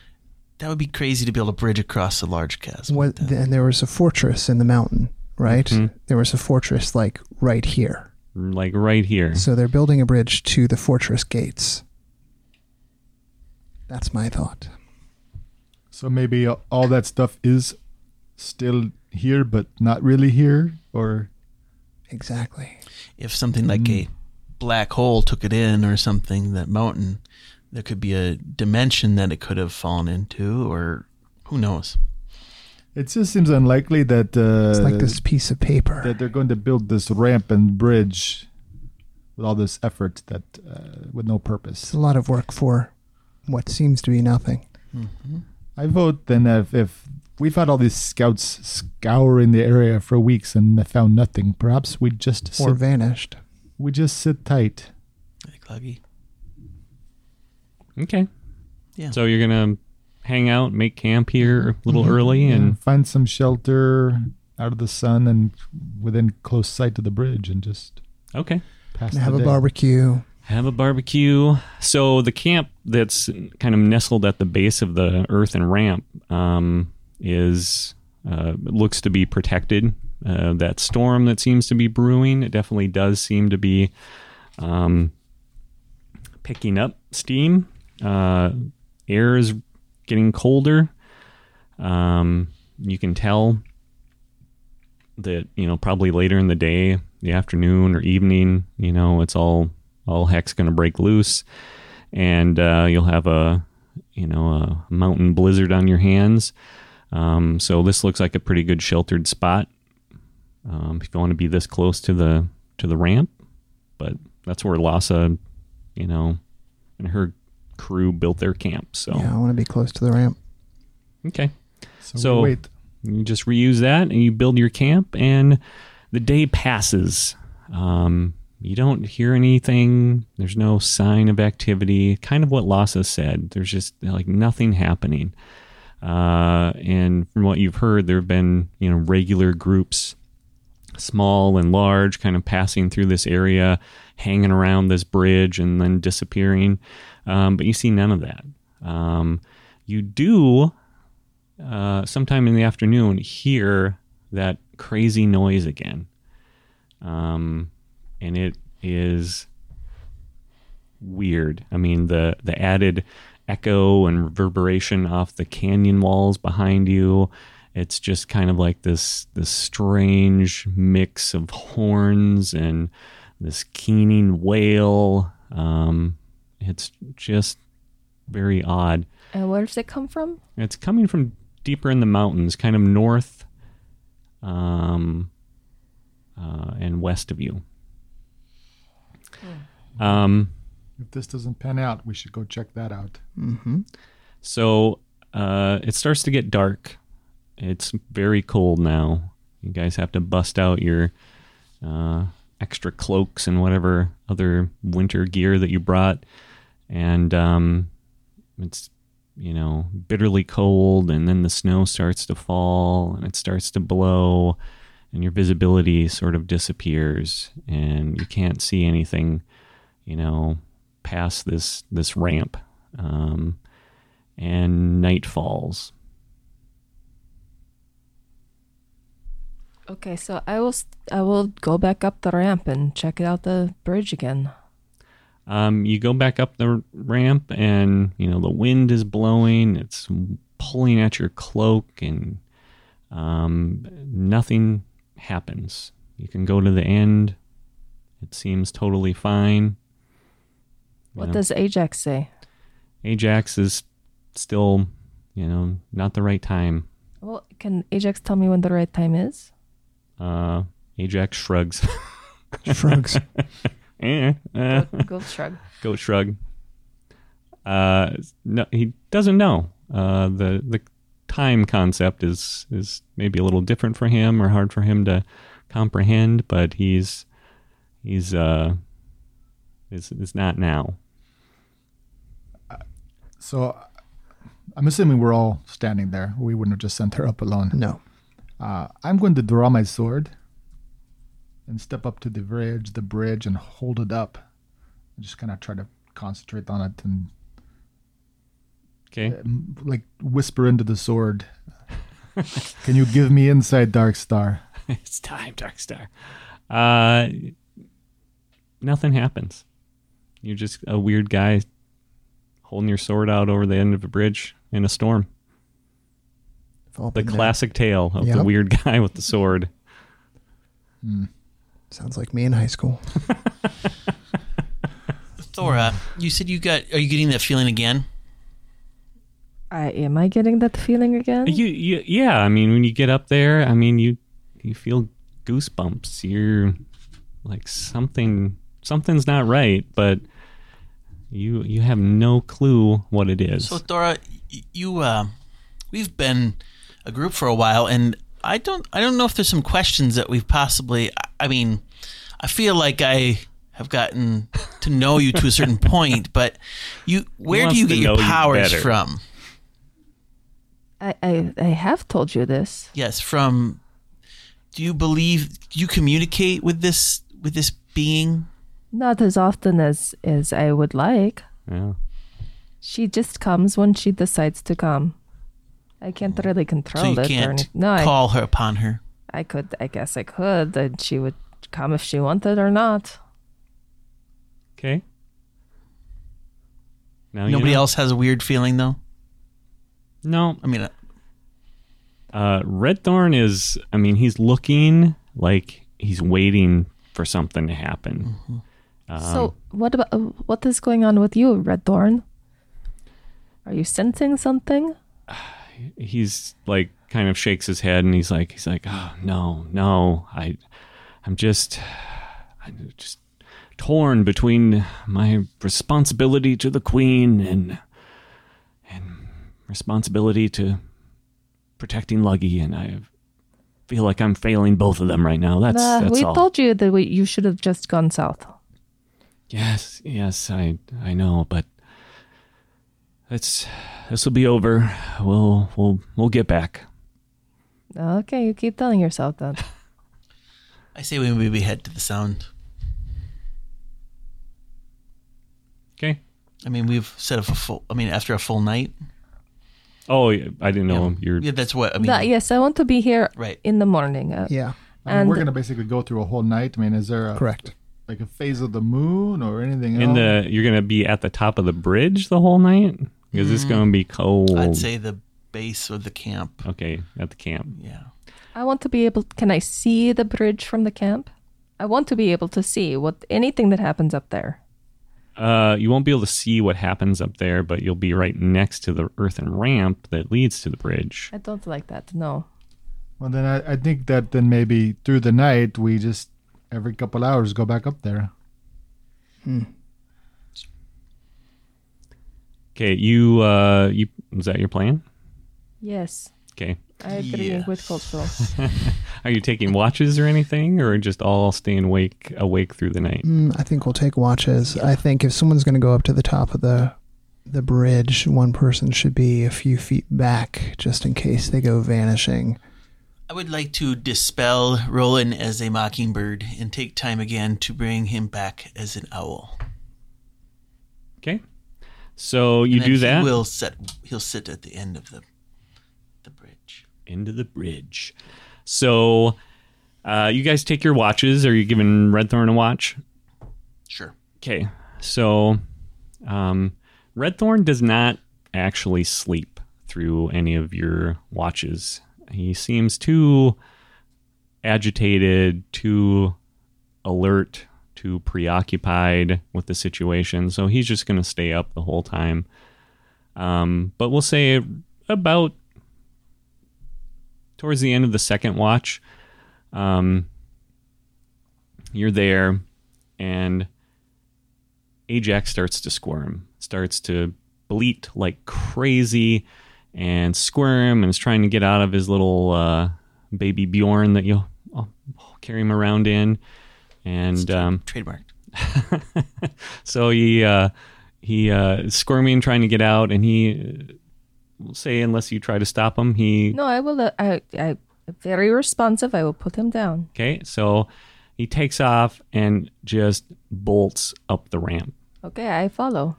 That would be crazy to build a bridge across a large chasm. What, and there was a fortress in the mountain, right? Mhm. There was a fortress like right here. Like right here. So they're building a bridge to the fortress gates. That's my thought. So maybe all that stuff is still here, but not really here, or Exactly. if something like a black hole took it in or something, that mountain, there could be a dimension that it could have fallen into, or who knows? it just seems unlikely that uh, It's like this piece of paper. that they're going to build this ramp and bridge with all this effort that uh, with no purpose. It's purpose. a lot of work for what seems to be nothing. hmm I vote then if, if we've had all these scouts scouring the area for weeks and found nothing, perhaps we just Or sit, vanished. We just sit tight. Hey, Cluggy. Okay. Yeah. So you're gonna hang out, make camp here a little Mhm. early, Yeah, and find some shelter out of the sun and within close sight of the bridge and just okay, pass And the have a day. barbecue. have a barbecue. So the camp that's kind of nestled at the base of the earthen ramp um, is uh, looks to be protected. Uh, that storm that seems to be brewing, it definitely does seem to be um, picking up steam. Uh, air is getting colder. Um, you can tell that you know probably later in the day, the afternoon or evening, you know, it's all all heck's going to break loose, and uh, you'll have a you know a mountain blizzard on your hands. Um, so this looks like a pretty good sheltered spot um, if you want to be this close to the to the ramp. But that's where Lhasa, you know, and her crew built their camp. So Yeah, I want to be close to the ramp. okay. So, So- wait. You just reuse that and you build your camp, and the day passes. Um, you don't hear anything. There's no sign of activity. Kind of what Lhasa said. There's just like nothing happening. Uh, and from what you've heard, there have been you know regular groups, small and large, kind of passing through this area, hanging around this bridge, and then disappearing. Um, but you see none of that. Um, you do uh, sometime in the afternoon hear that crazy noise again. Um, and it is weird. I mean, the, the added echo and reverberation off the canyon walls behind you. It's just kind of like this this strange mix of horns and this keening wail. Um, it's just very odd. And where does it come from? It's coming from deeper in the mountains, kind of north um, uh, and west of you. Um, If this doesn't pan out, we should go check that out. Mm-hmm. so uh, it starts to get dark. It's very cold now. You guys have to bust out your uh, extra cloaks and whatever other winter gear that you brought. And um, it's, you know, bitterly cold. And then the snow starts to fall and it starts to blow. And your visibility sort of disappears. And you can't see anything, you know, past this, this ramp. Um, and night falls. Okay, so I will I will go back up the ramp and check out the bridge again. Um, you go back up the ramp, and you know the wind is blowing. It's pulling at your cloak, and um, nothing happens. You can go to the end. It seems totally fine. You What know, does Ajax say? Ajax is still, you know, not the right time. Well, can Ajax tell me when the right time is? Uh, Ajax shrugs. Shrugs. eh, uh, Goat, goat shrug. goat shrug. Uh, no, he doesn't know. Uh, the the time concept is is maybe a little different for him or hard for him to comprehend, but he's he's uh is is not now. So I'm assuming we're all standing there. We wouldn't have just sent her up alone. No. Uh, I'm going to draw my sword and step up to the bridge, the bridge, and hold it up. And just kind of try to concentrate on it and Okay. um, like whisper into the sword. Can you give me insight, Dark Star? it's time, Darkstar. Uh, nothing happens. You're just a weird guy holding your sword out over the end of a bridge in a storm. We've all The been there. classic tale of the weird guy with the sword. Sounds like me in high school. Thora, you said you got. Are you getting that feeling again? I am I getting that feeling again? You, you, yeah. I mean, when you get up there, I mean, you you feel goosebumps. You're like something something's not right, but you you have no clue what it is. So, Thora, you. Uh, we've been a group for a while, and I don't. I don't know if there's some questions that we've possibly. I- I mean, I feel like I have gotten to know you to a certain point, but you. Where do you get your know you powers from? I, I I have told you this. Yes, from. Do you believe? Do you communicate with this with this being? Not as often as as I would like. yeah. She just comes when she decides to come. I can't really control So you it can't anything. No, I, call her upon her. I could. I guess I could. And she would come if she wanted or not. Okay. Now Nobody you know. else has a weird feeling though. No, I mean, uh, Uh, Red Thorn is, I mean, he's looking like he's waiting for something to happen. Um, so what about uh, what is going on with you, Red Thorn? Are you sensing something? he's like kind of shakes his head and he's like, he's like, oh no, no, I, I'm just, I'm just torn between my responsibility to the queen and, and responsibility to protecting Luggy, and I feel like I'm failing both of them right now. That's Nah, that's we all. told you that we, you should have just gone south. Yes, yes, I I know, but it's this will be over. We'll we'll we'll get back. Okay, you keep telling yourself that. I say we maybe head to the sound. Okay. I mean, we've set up a full. I mean, after a full night. Oh, I didn't know yeah, you're. Yeah, that's what I mean. That- yes, I want to be here Right. in the morning. Uh, Yeah, I mean, And- we're gonna basically go through a whole night. I mean, is there a correct. like a phase of the moon or anything in else? the you're gonna be at the top of the bridge the whole night because it's gonna be cold. Mm. I'd say the base of the camp. okay at the camp. Yeah. I want to be able. Can I see the bridge from the camp? I want to be able to see what anything that happens up there. Uh, you won't be able to see what happens up there, but you'll be right next to the earthen ramp that leads to the bridge. I don't like that. No. well, then I, I think that then maybe through the night we just every couple hours go back up there. Okay, you uh, you is that your plan? Yes, Okay, I agree with Yes. cultural. are you taking watches or anything, or just all staying awake awake through the night? Mm, I think we'll take watches. I think if someone's going to go up to the top of the the bridge, one person should be a few feet back just in case they go vanishing. I would like to dispel Roland as a mockingbird and take time again to bring him back as an owl. So you do he that. will sit. He'll sit at the end of the the bridge. into the bridge. So, uh, you guys take your watches. Are you giving Redthorn a watch? Sure. Okay. So, um, Redthorn does not actually sleep through any of your watches. He seems too agitated, too alert, too preoccupied with the situation. So he's just going to stay up the whole time. Um, but we'll say about towards the end of the second watch, um, you're there and Ajax starts to squirm, starts to bleat like crazy and squirm and is trying to get out of his little uh, baby Bjorn that you'll I'll carry him around in. And um, Trademarked. so he uh, he uh, is squirming, trying to get out, and he will say unless you try to stop him, he No, I will. Uh, I, I very responsive. I will put him down. okay. So he takes off and just bolts up the ramp. Okay, I follow.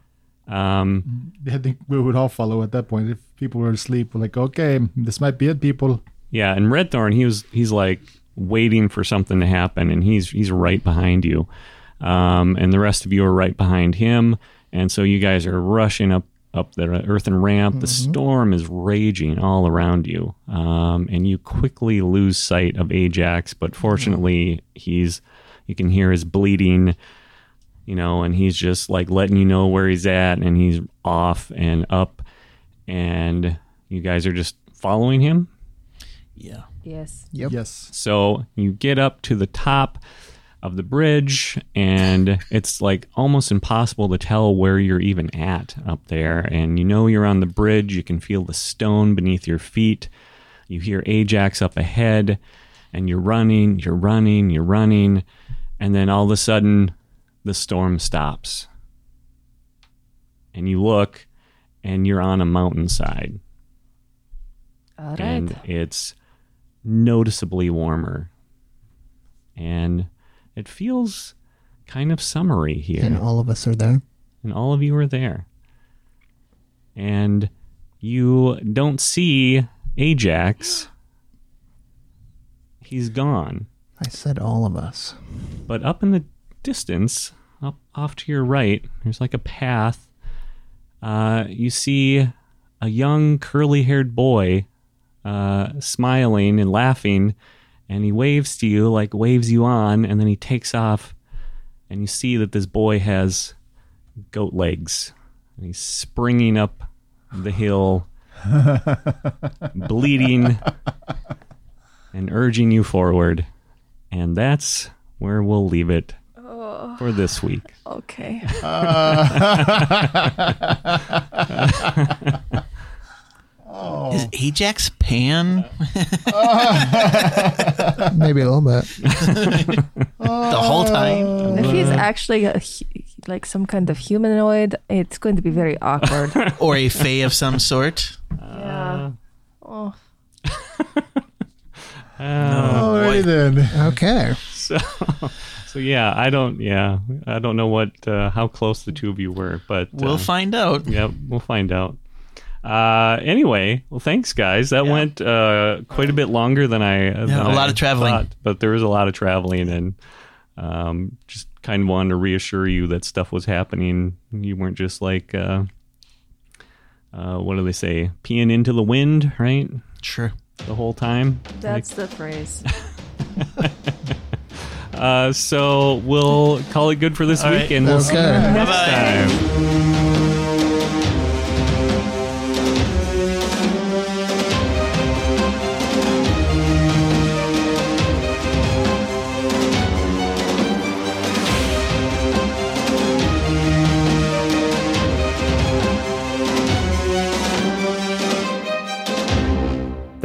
Um, I think we would all follow at that point. If people were asleep, we're like, okay, this might be it, people. yeah, and Redthorn, he was he's like waiting for something to happen, and he's he's right behind you, um, and the rest of you are right behind him, and so you guys are rushing up up the earthen ramp. The storm is raging all around you, um, and you quickly lose sight of Ajax. But fortunately, he's you can hear his bleeding, you know, and he's just like letting you know where he's at, and he's off and up, and you guys are just following him. Yeah. Yes. Yep. Yes. So you get up to the top of the bridge, and it's like almost impossible to tell where you're even at up there. And you know you're on the bridge, you can feel the stone beneath your feet. You hear Ajax up ahead, and you're running, you're running, you're running. And then all of a sudden, the storm stops. And you look, and you're on a mountainside All right. and it's noticeably warmer. And it feels kind of summery here. And all of us are there. and all of you are there. And you don't see Ajax. He's gone. I said all of us. But up in the distance, up off to your right, there's like a path. Uh, you see a young curly haired boy uh, smiling and laughing, and he waves to you, like waves you on, and then he takes off. And you see that this boy has goat legs. And he's springing up the hill, bleeding, and urging you forward. And that's where we'll leave it for this week. Okay. Is Ajax Pan Maybe a little bit. the whole time? if he's actually a, like some kind of humanoid, it's going to be very awkward. Or a Fae of some sort? yeah. Oh. Alrighty then. Okay. So, so yeah, I don't, yeah, I don't know what, uh, how close the two of you were, but We'll uh, find out. yeah, we'll find out. Uh, anyway, well, thanks, guys. That Yeah. went uh, quite a bit longer than I. than a lot I of traveling. thought, but there was a lot of traveling, and um, just kind of wanted to reassure you that stuff was happening. You weren't just like, uh, uh, what do they say, peeing into the wind, right? Sure. The whole time. That's the phrase. Uh, so we'll call it good for this All week, right. and we'll see you next Bye-bye. time.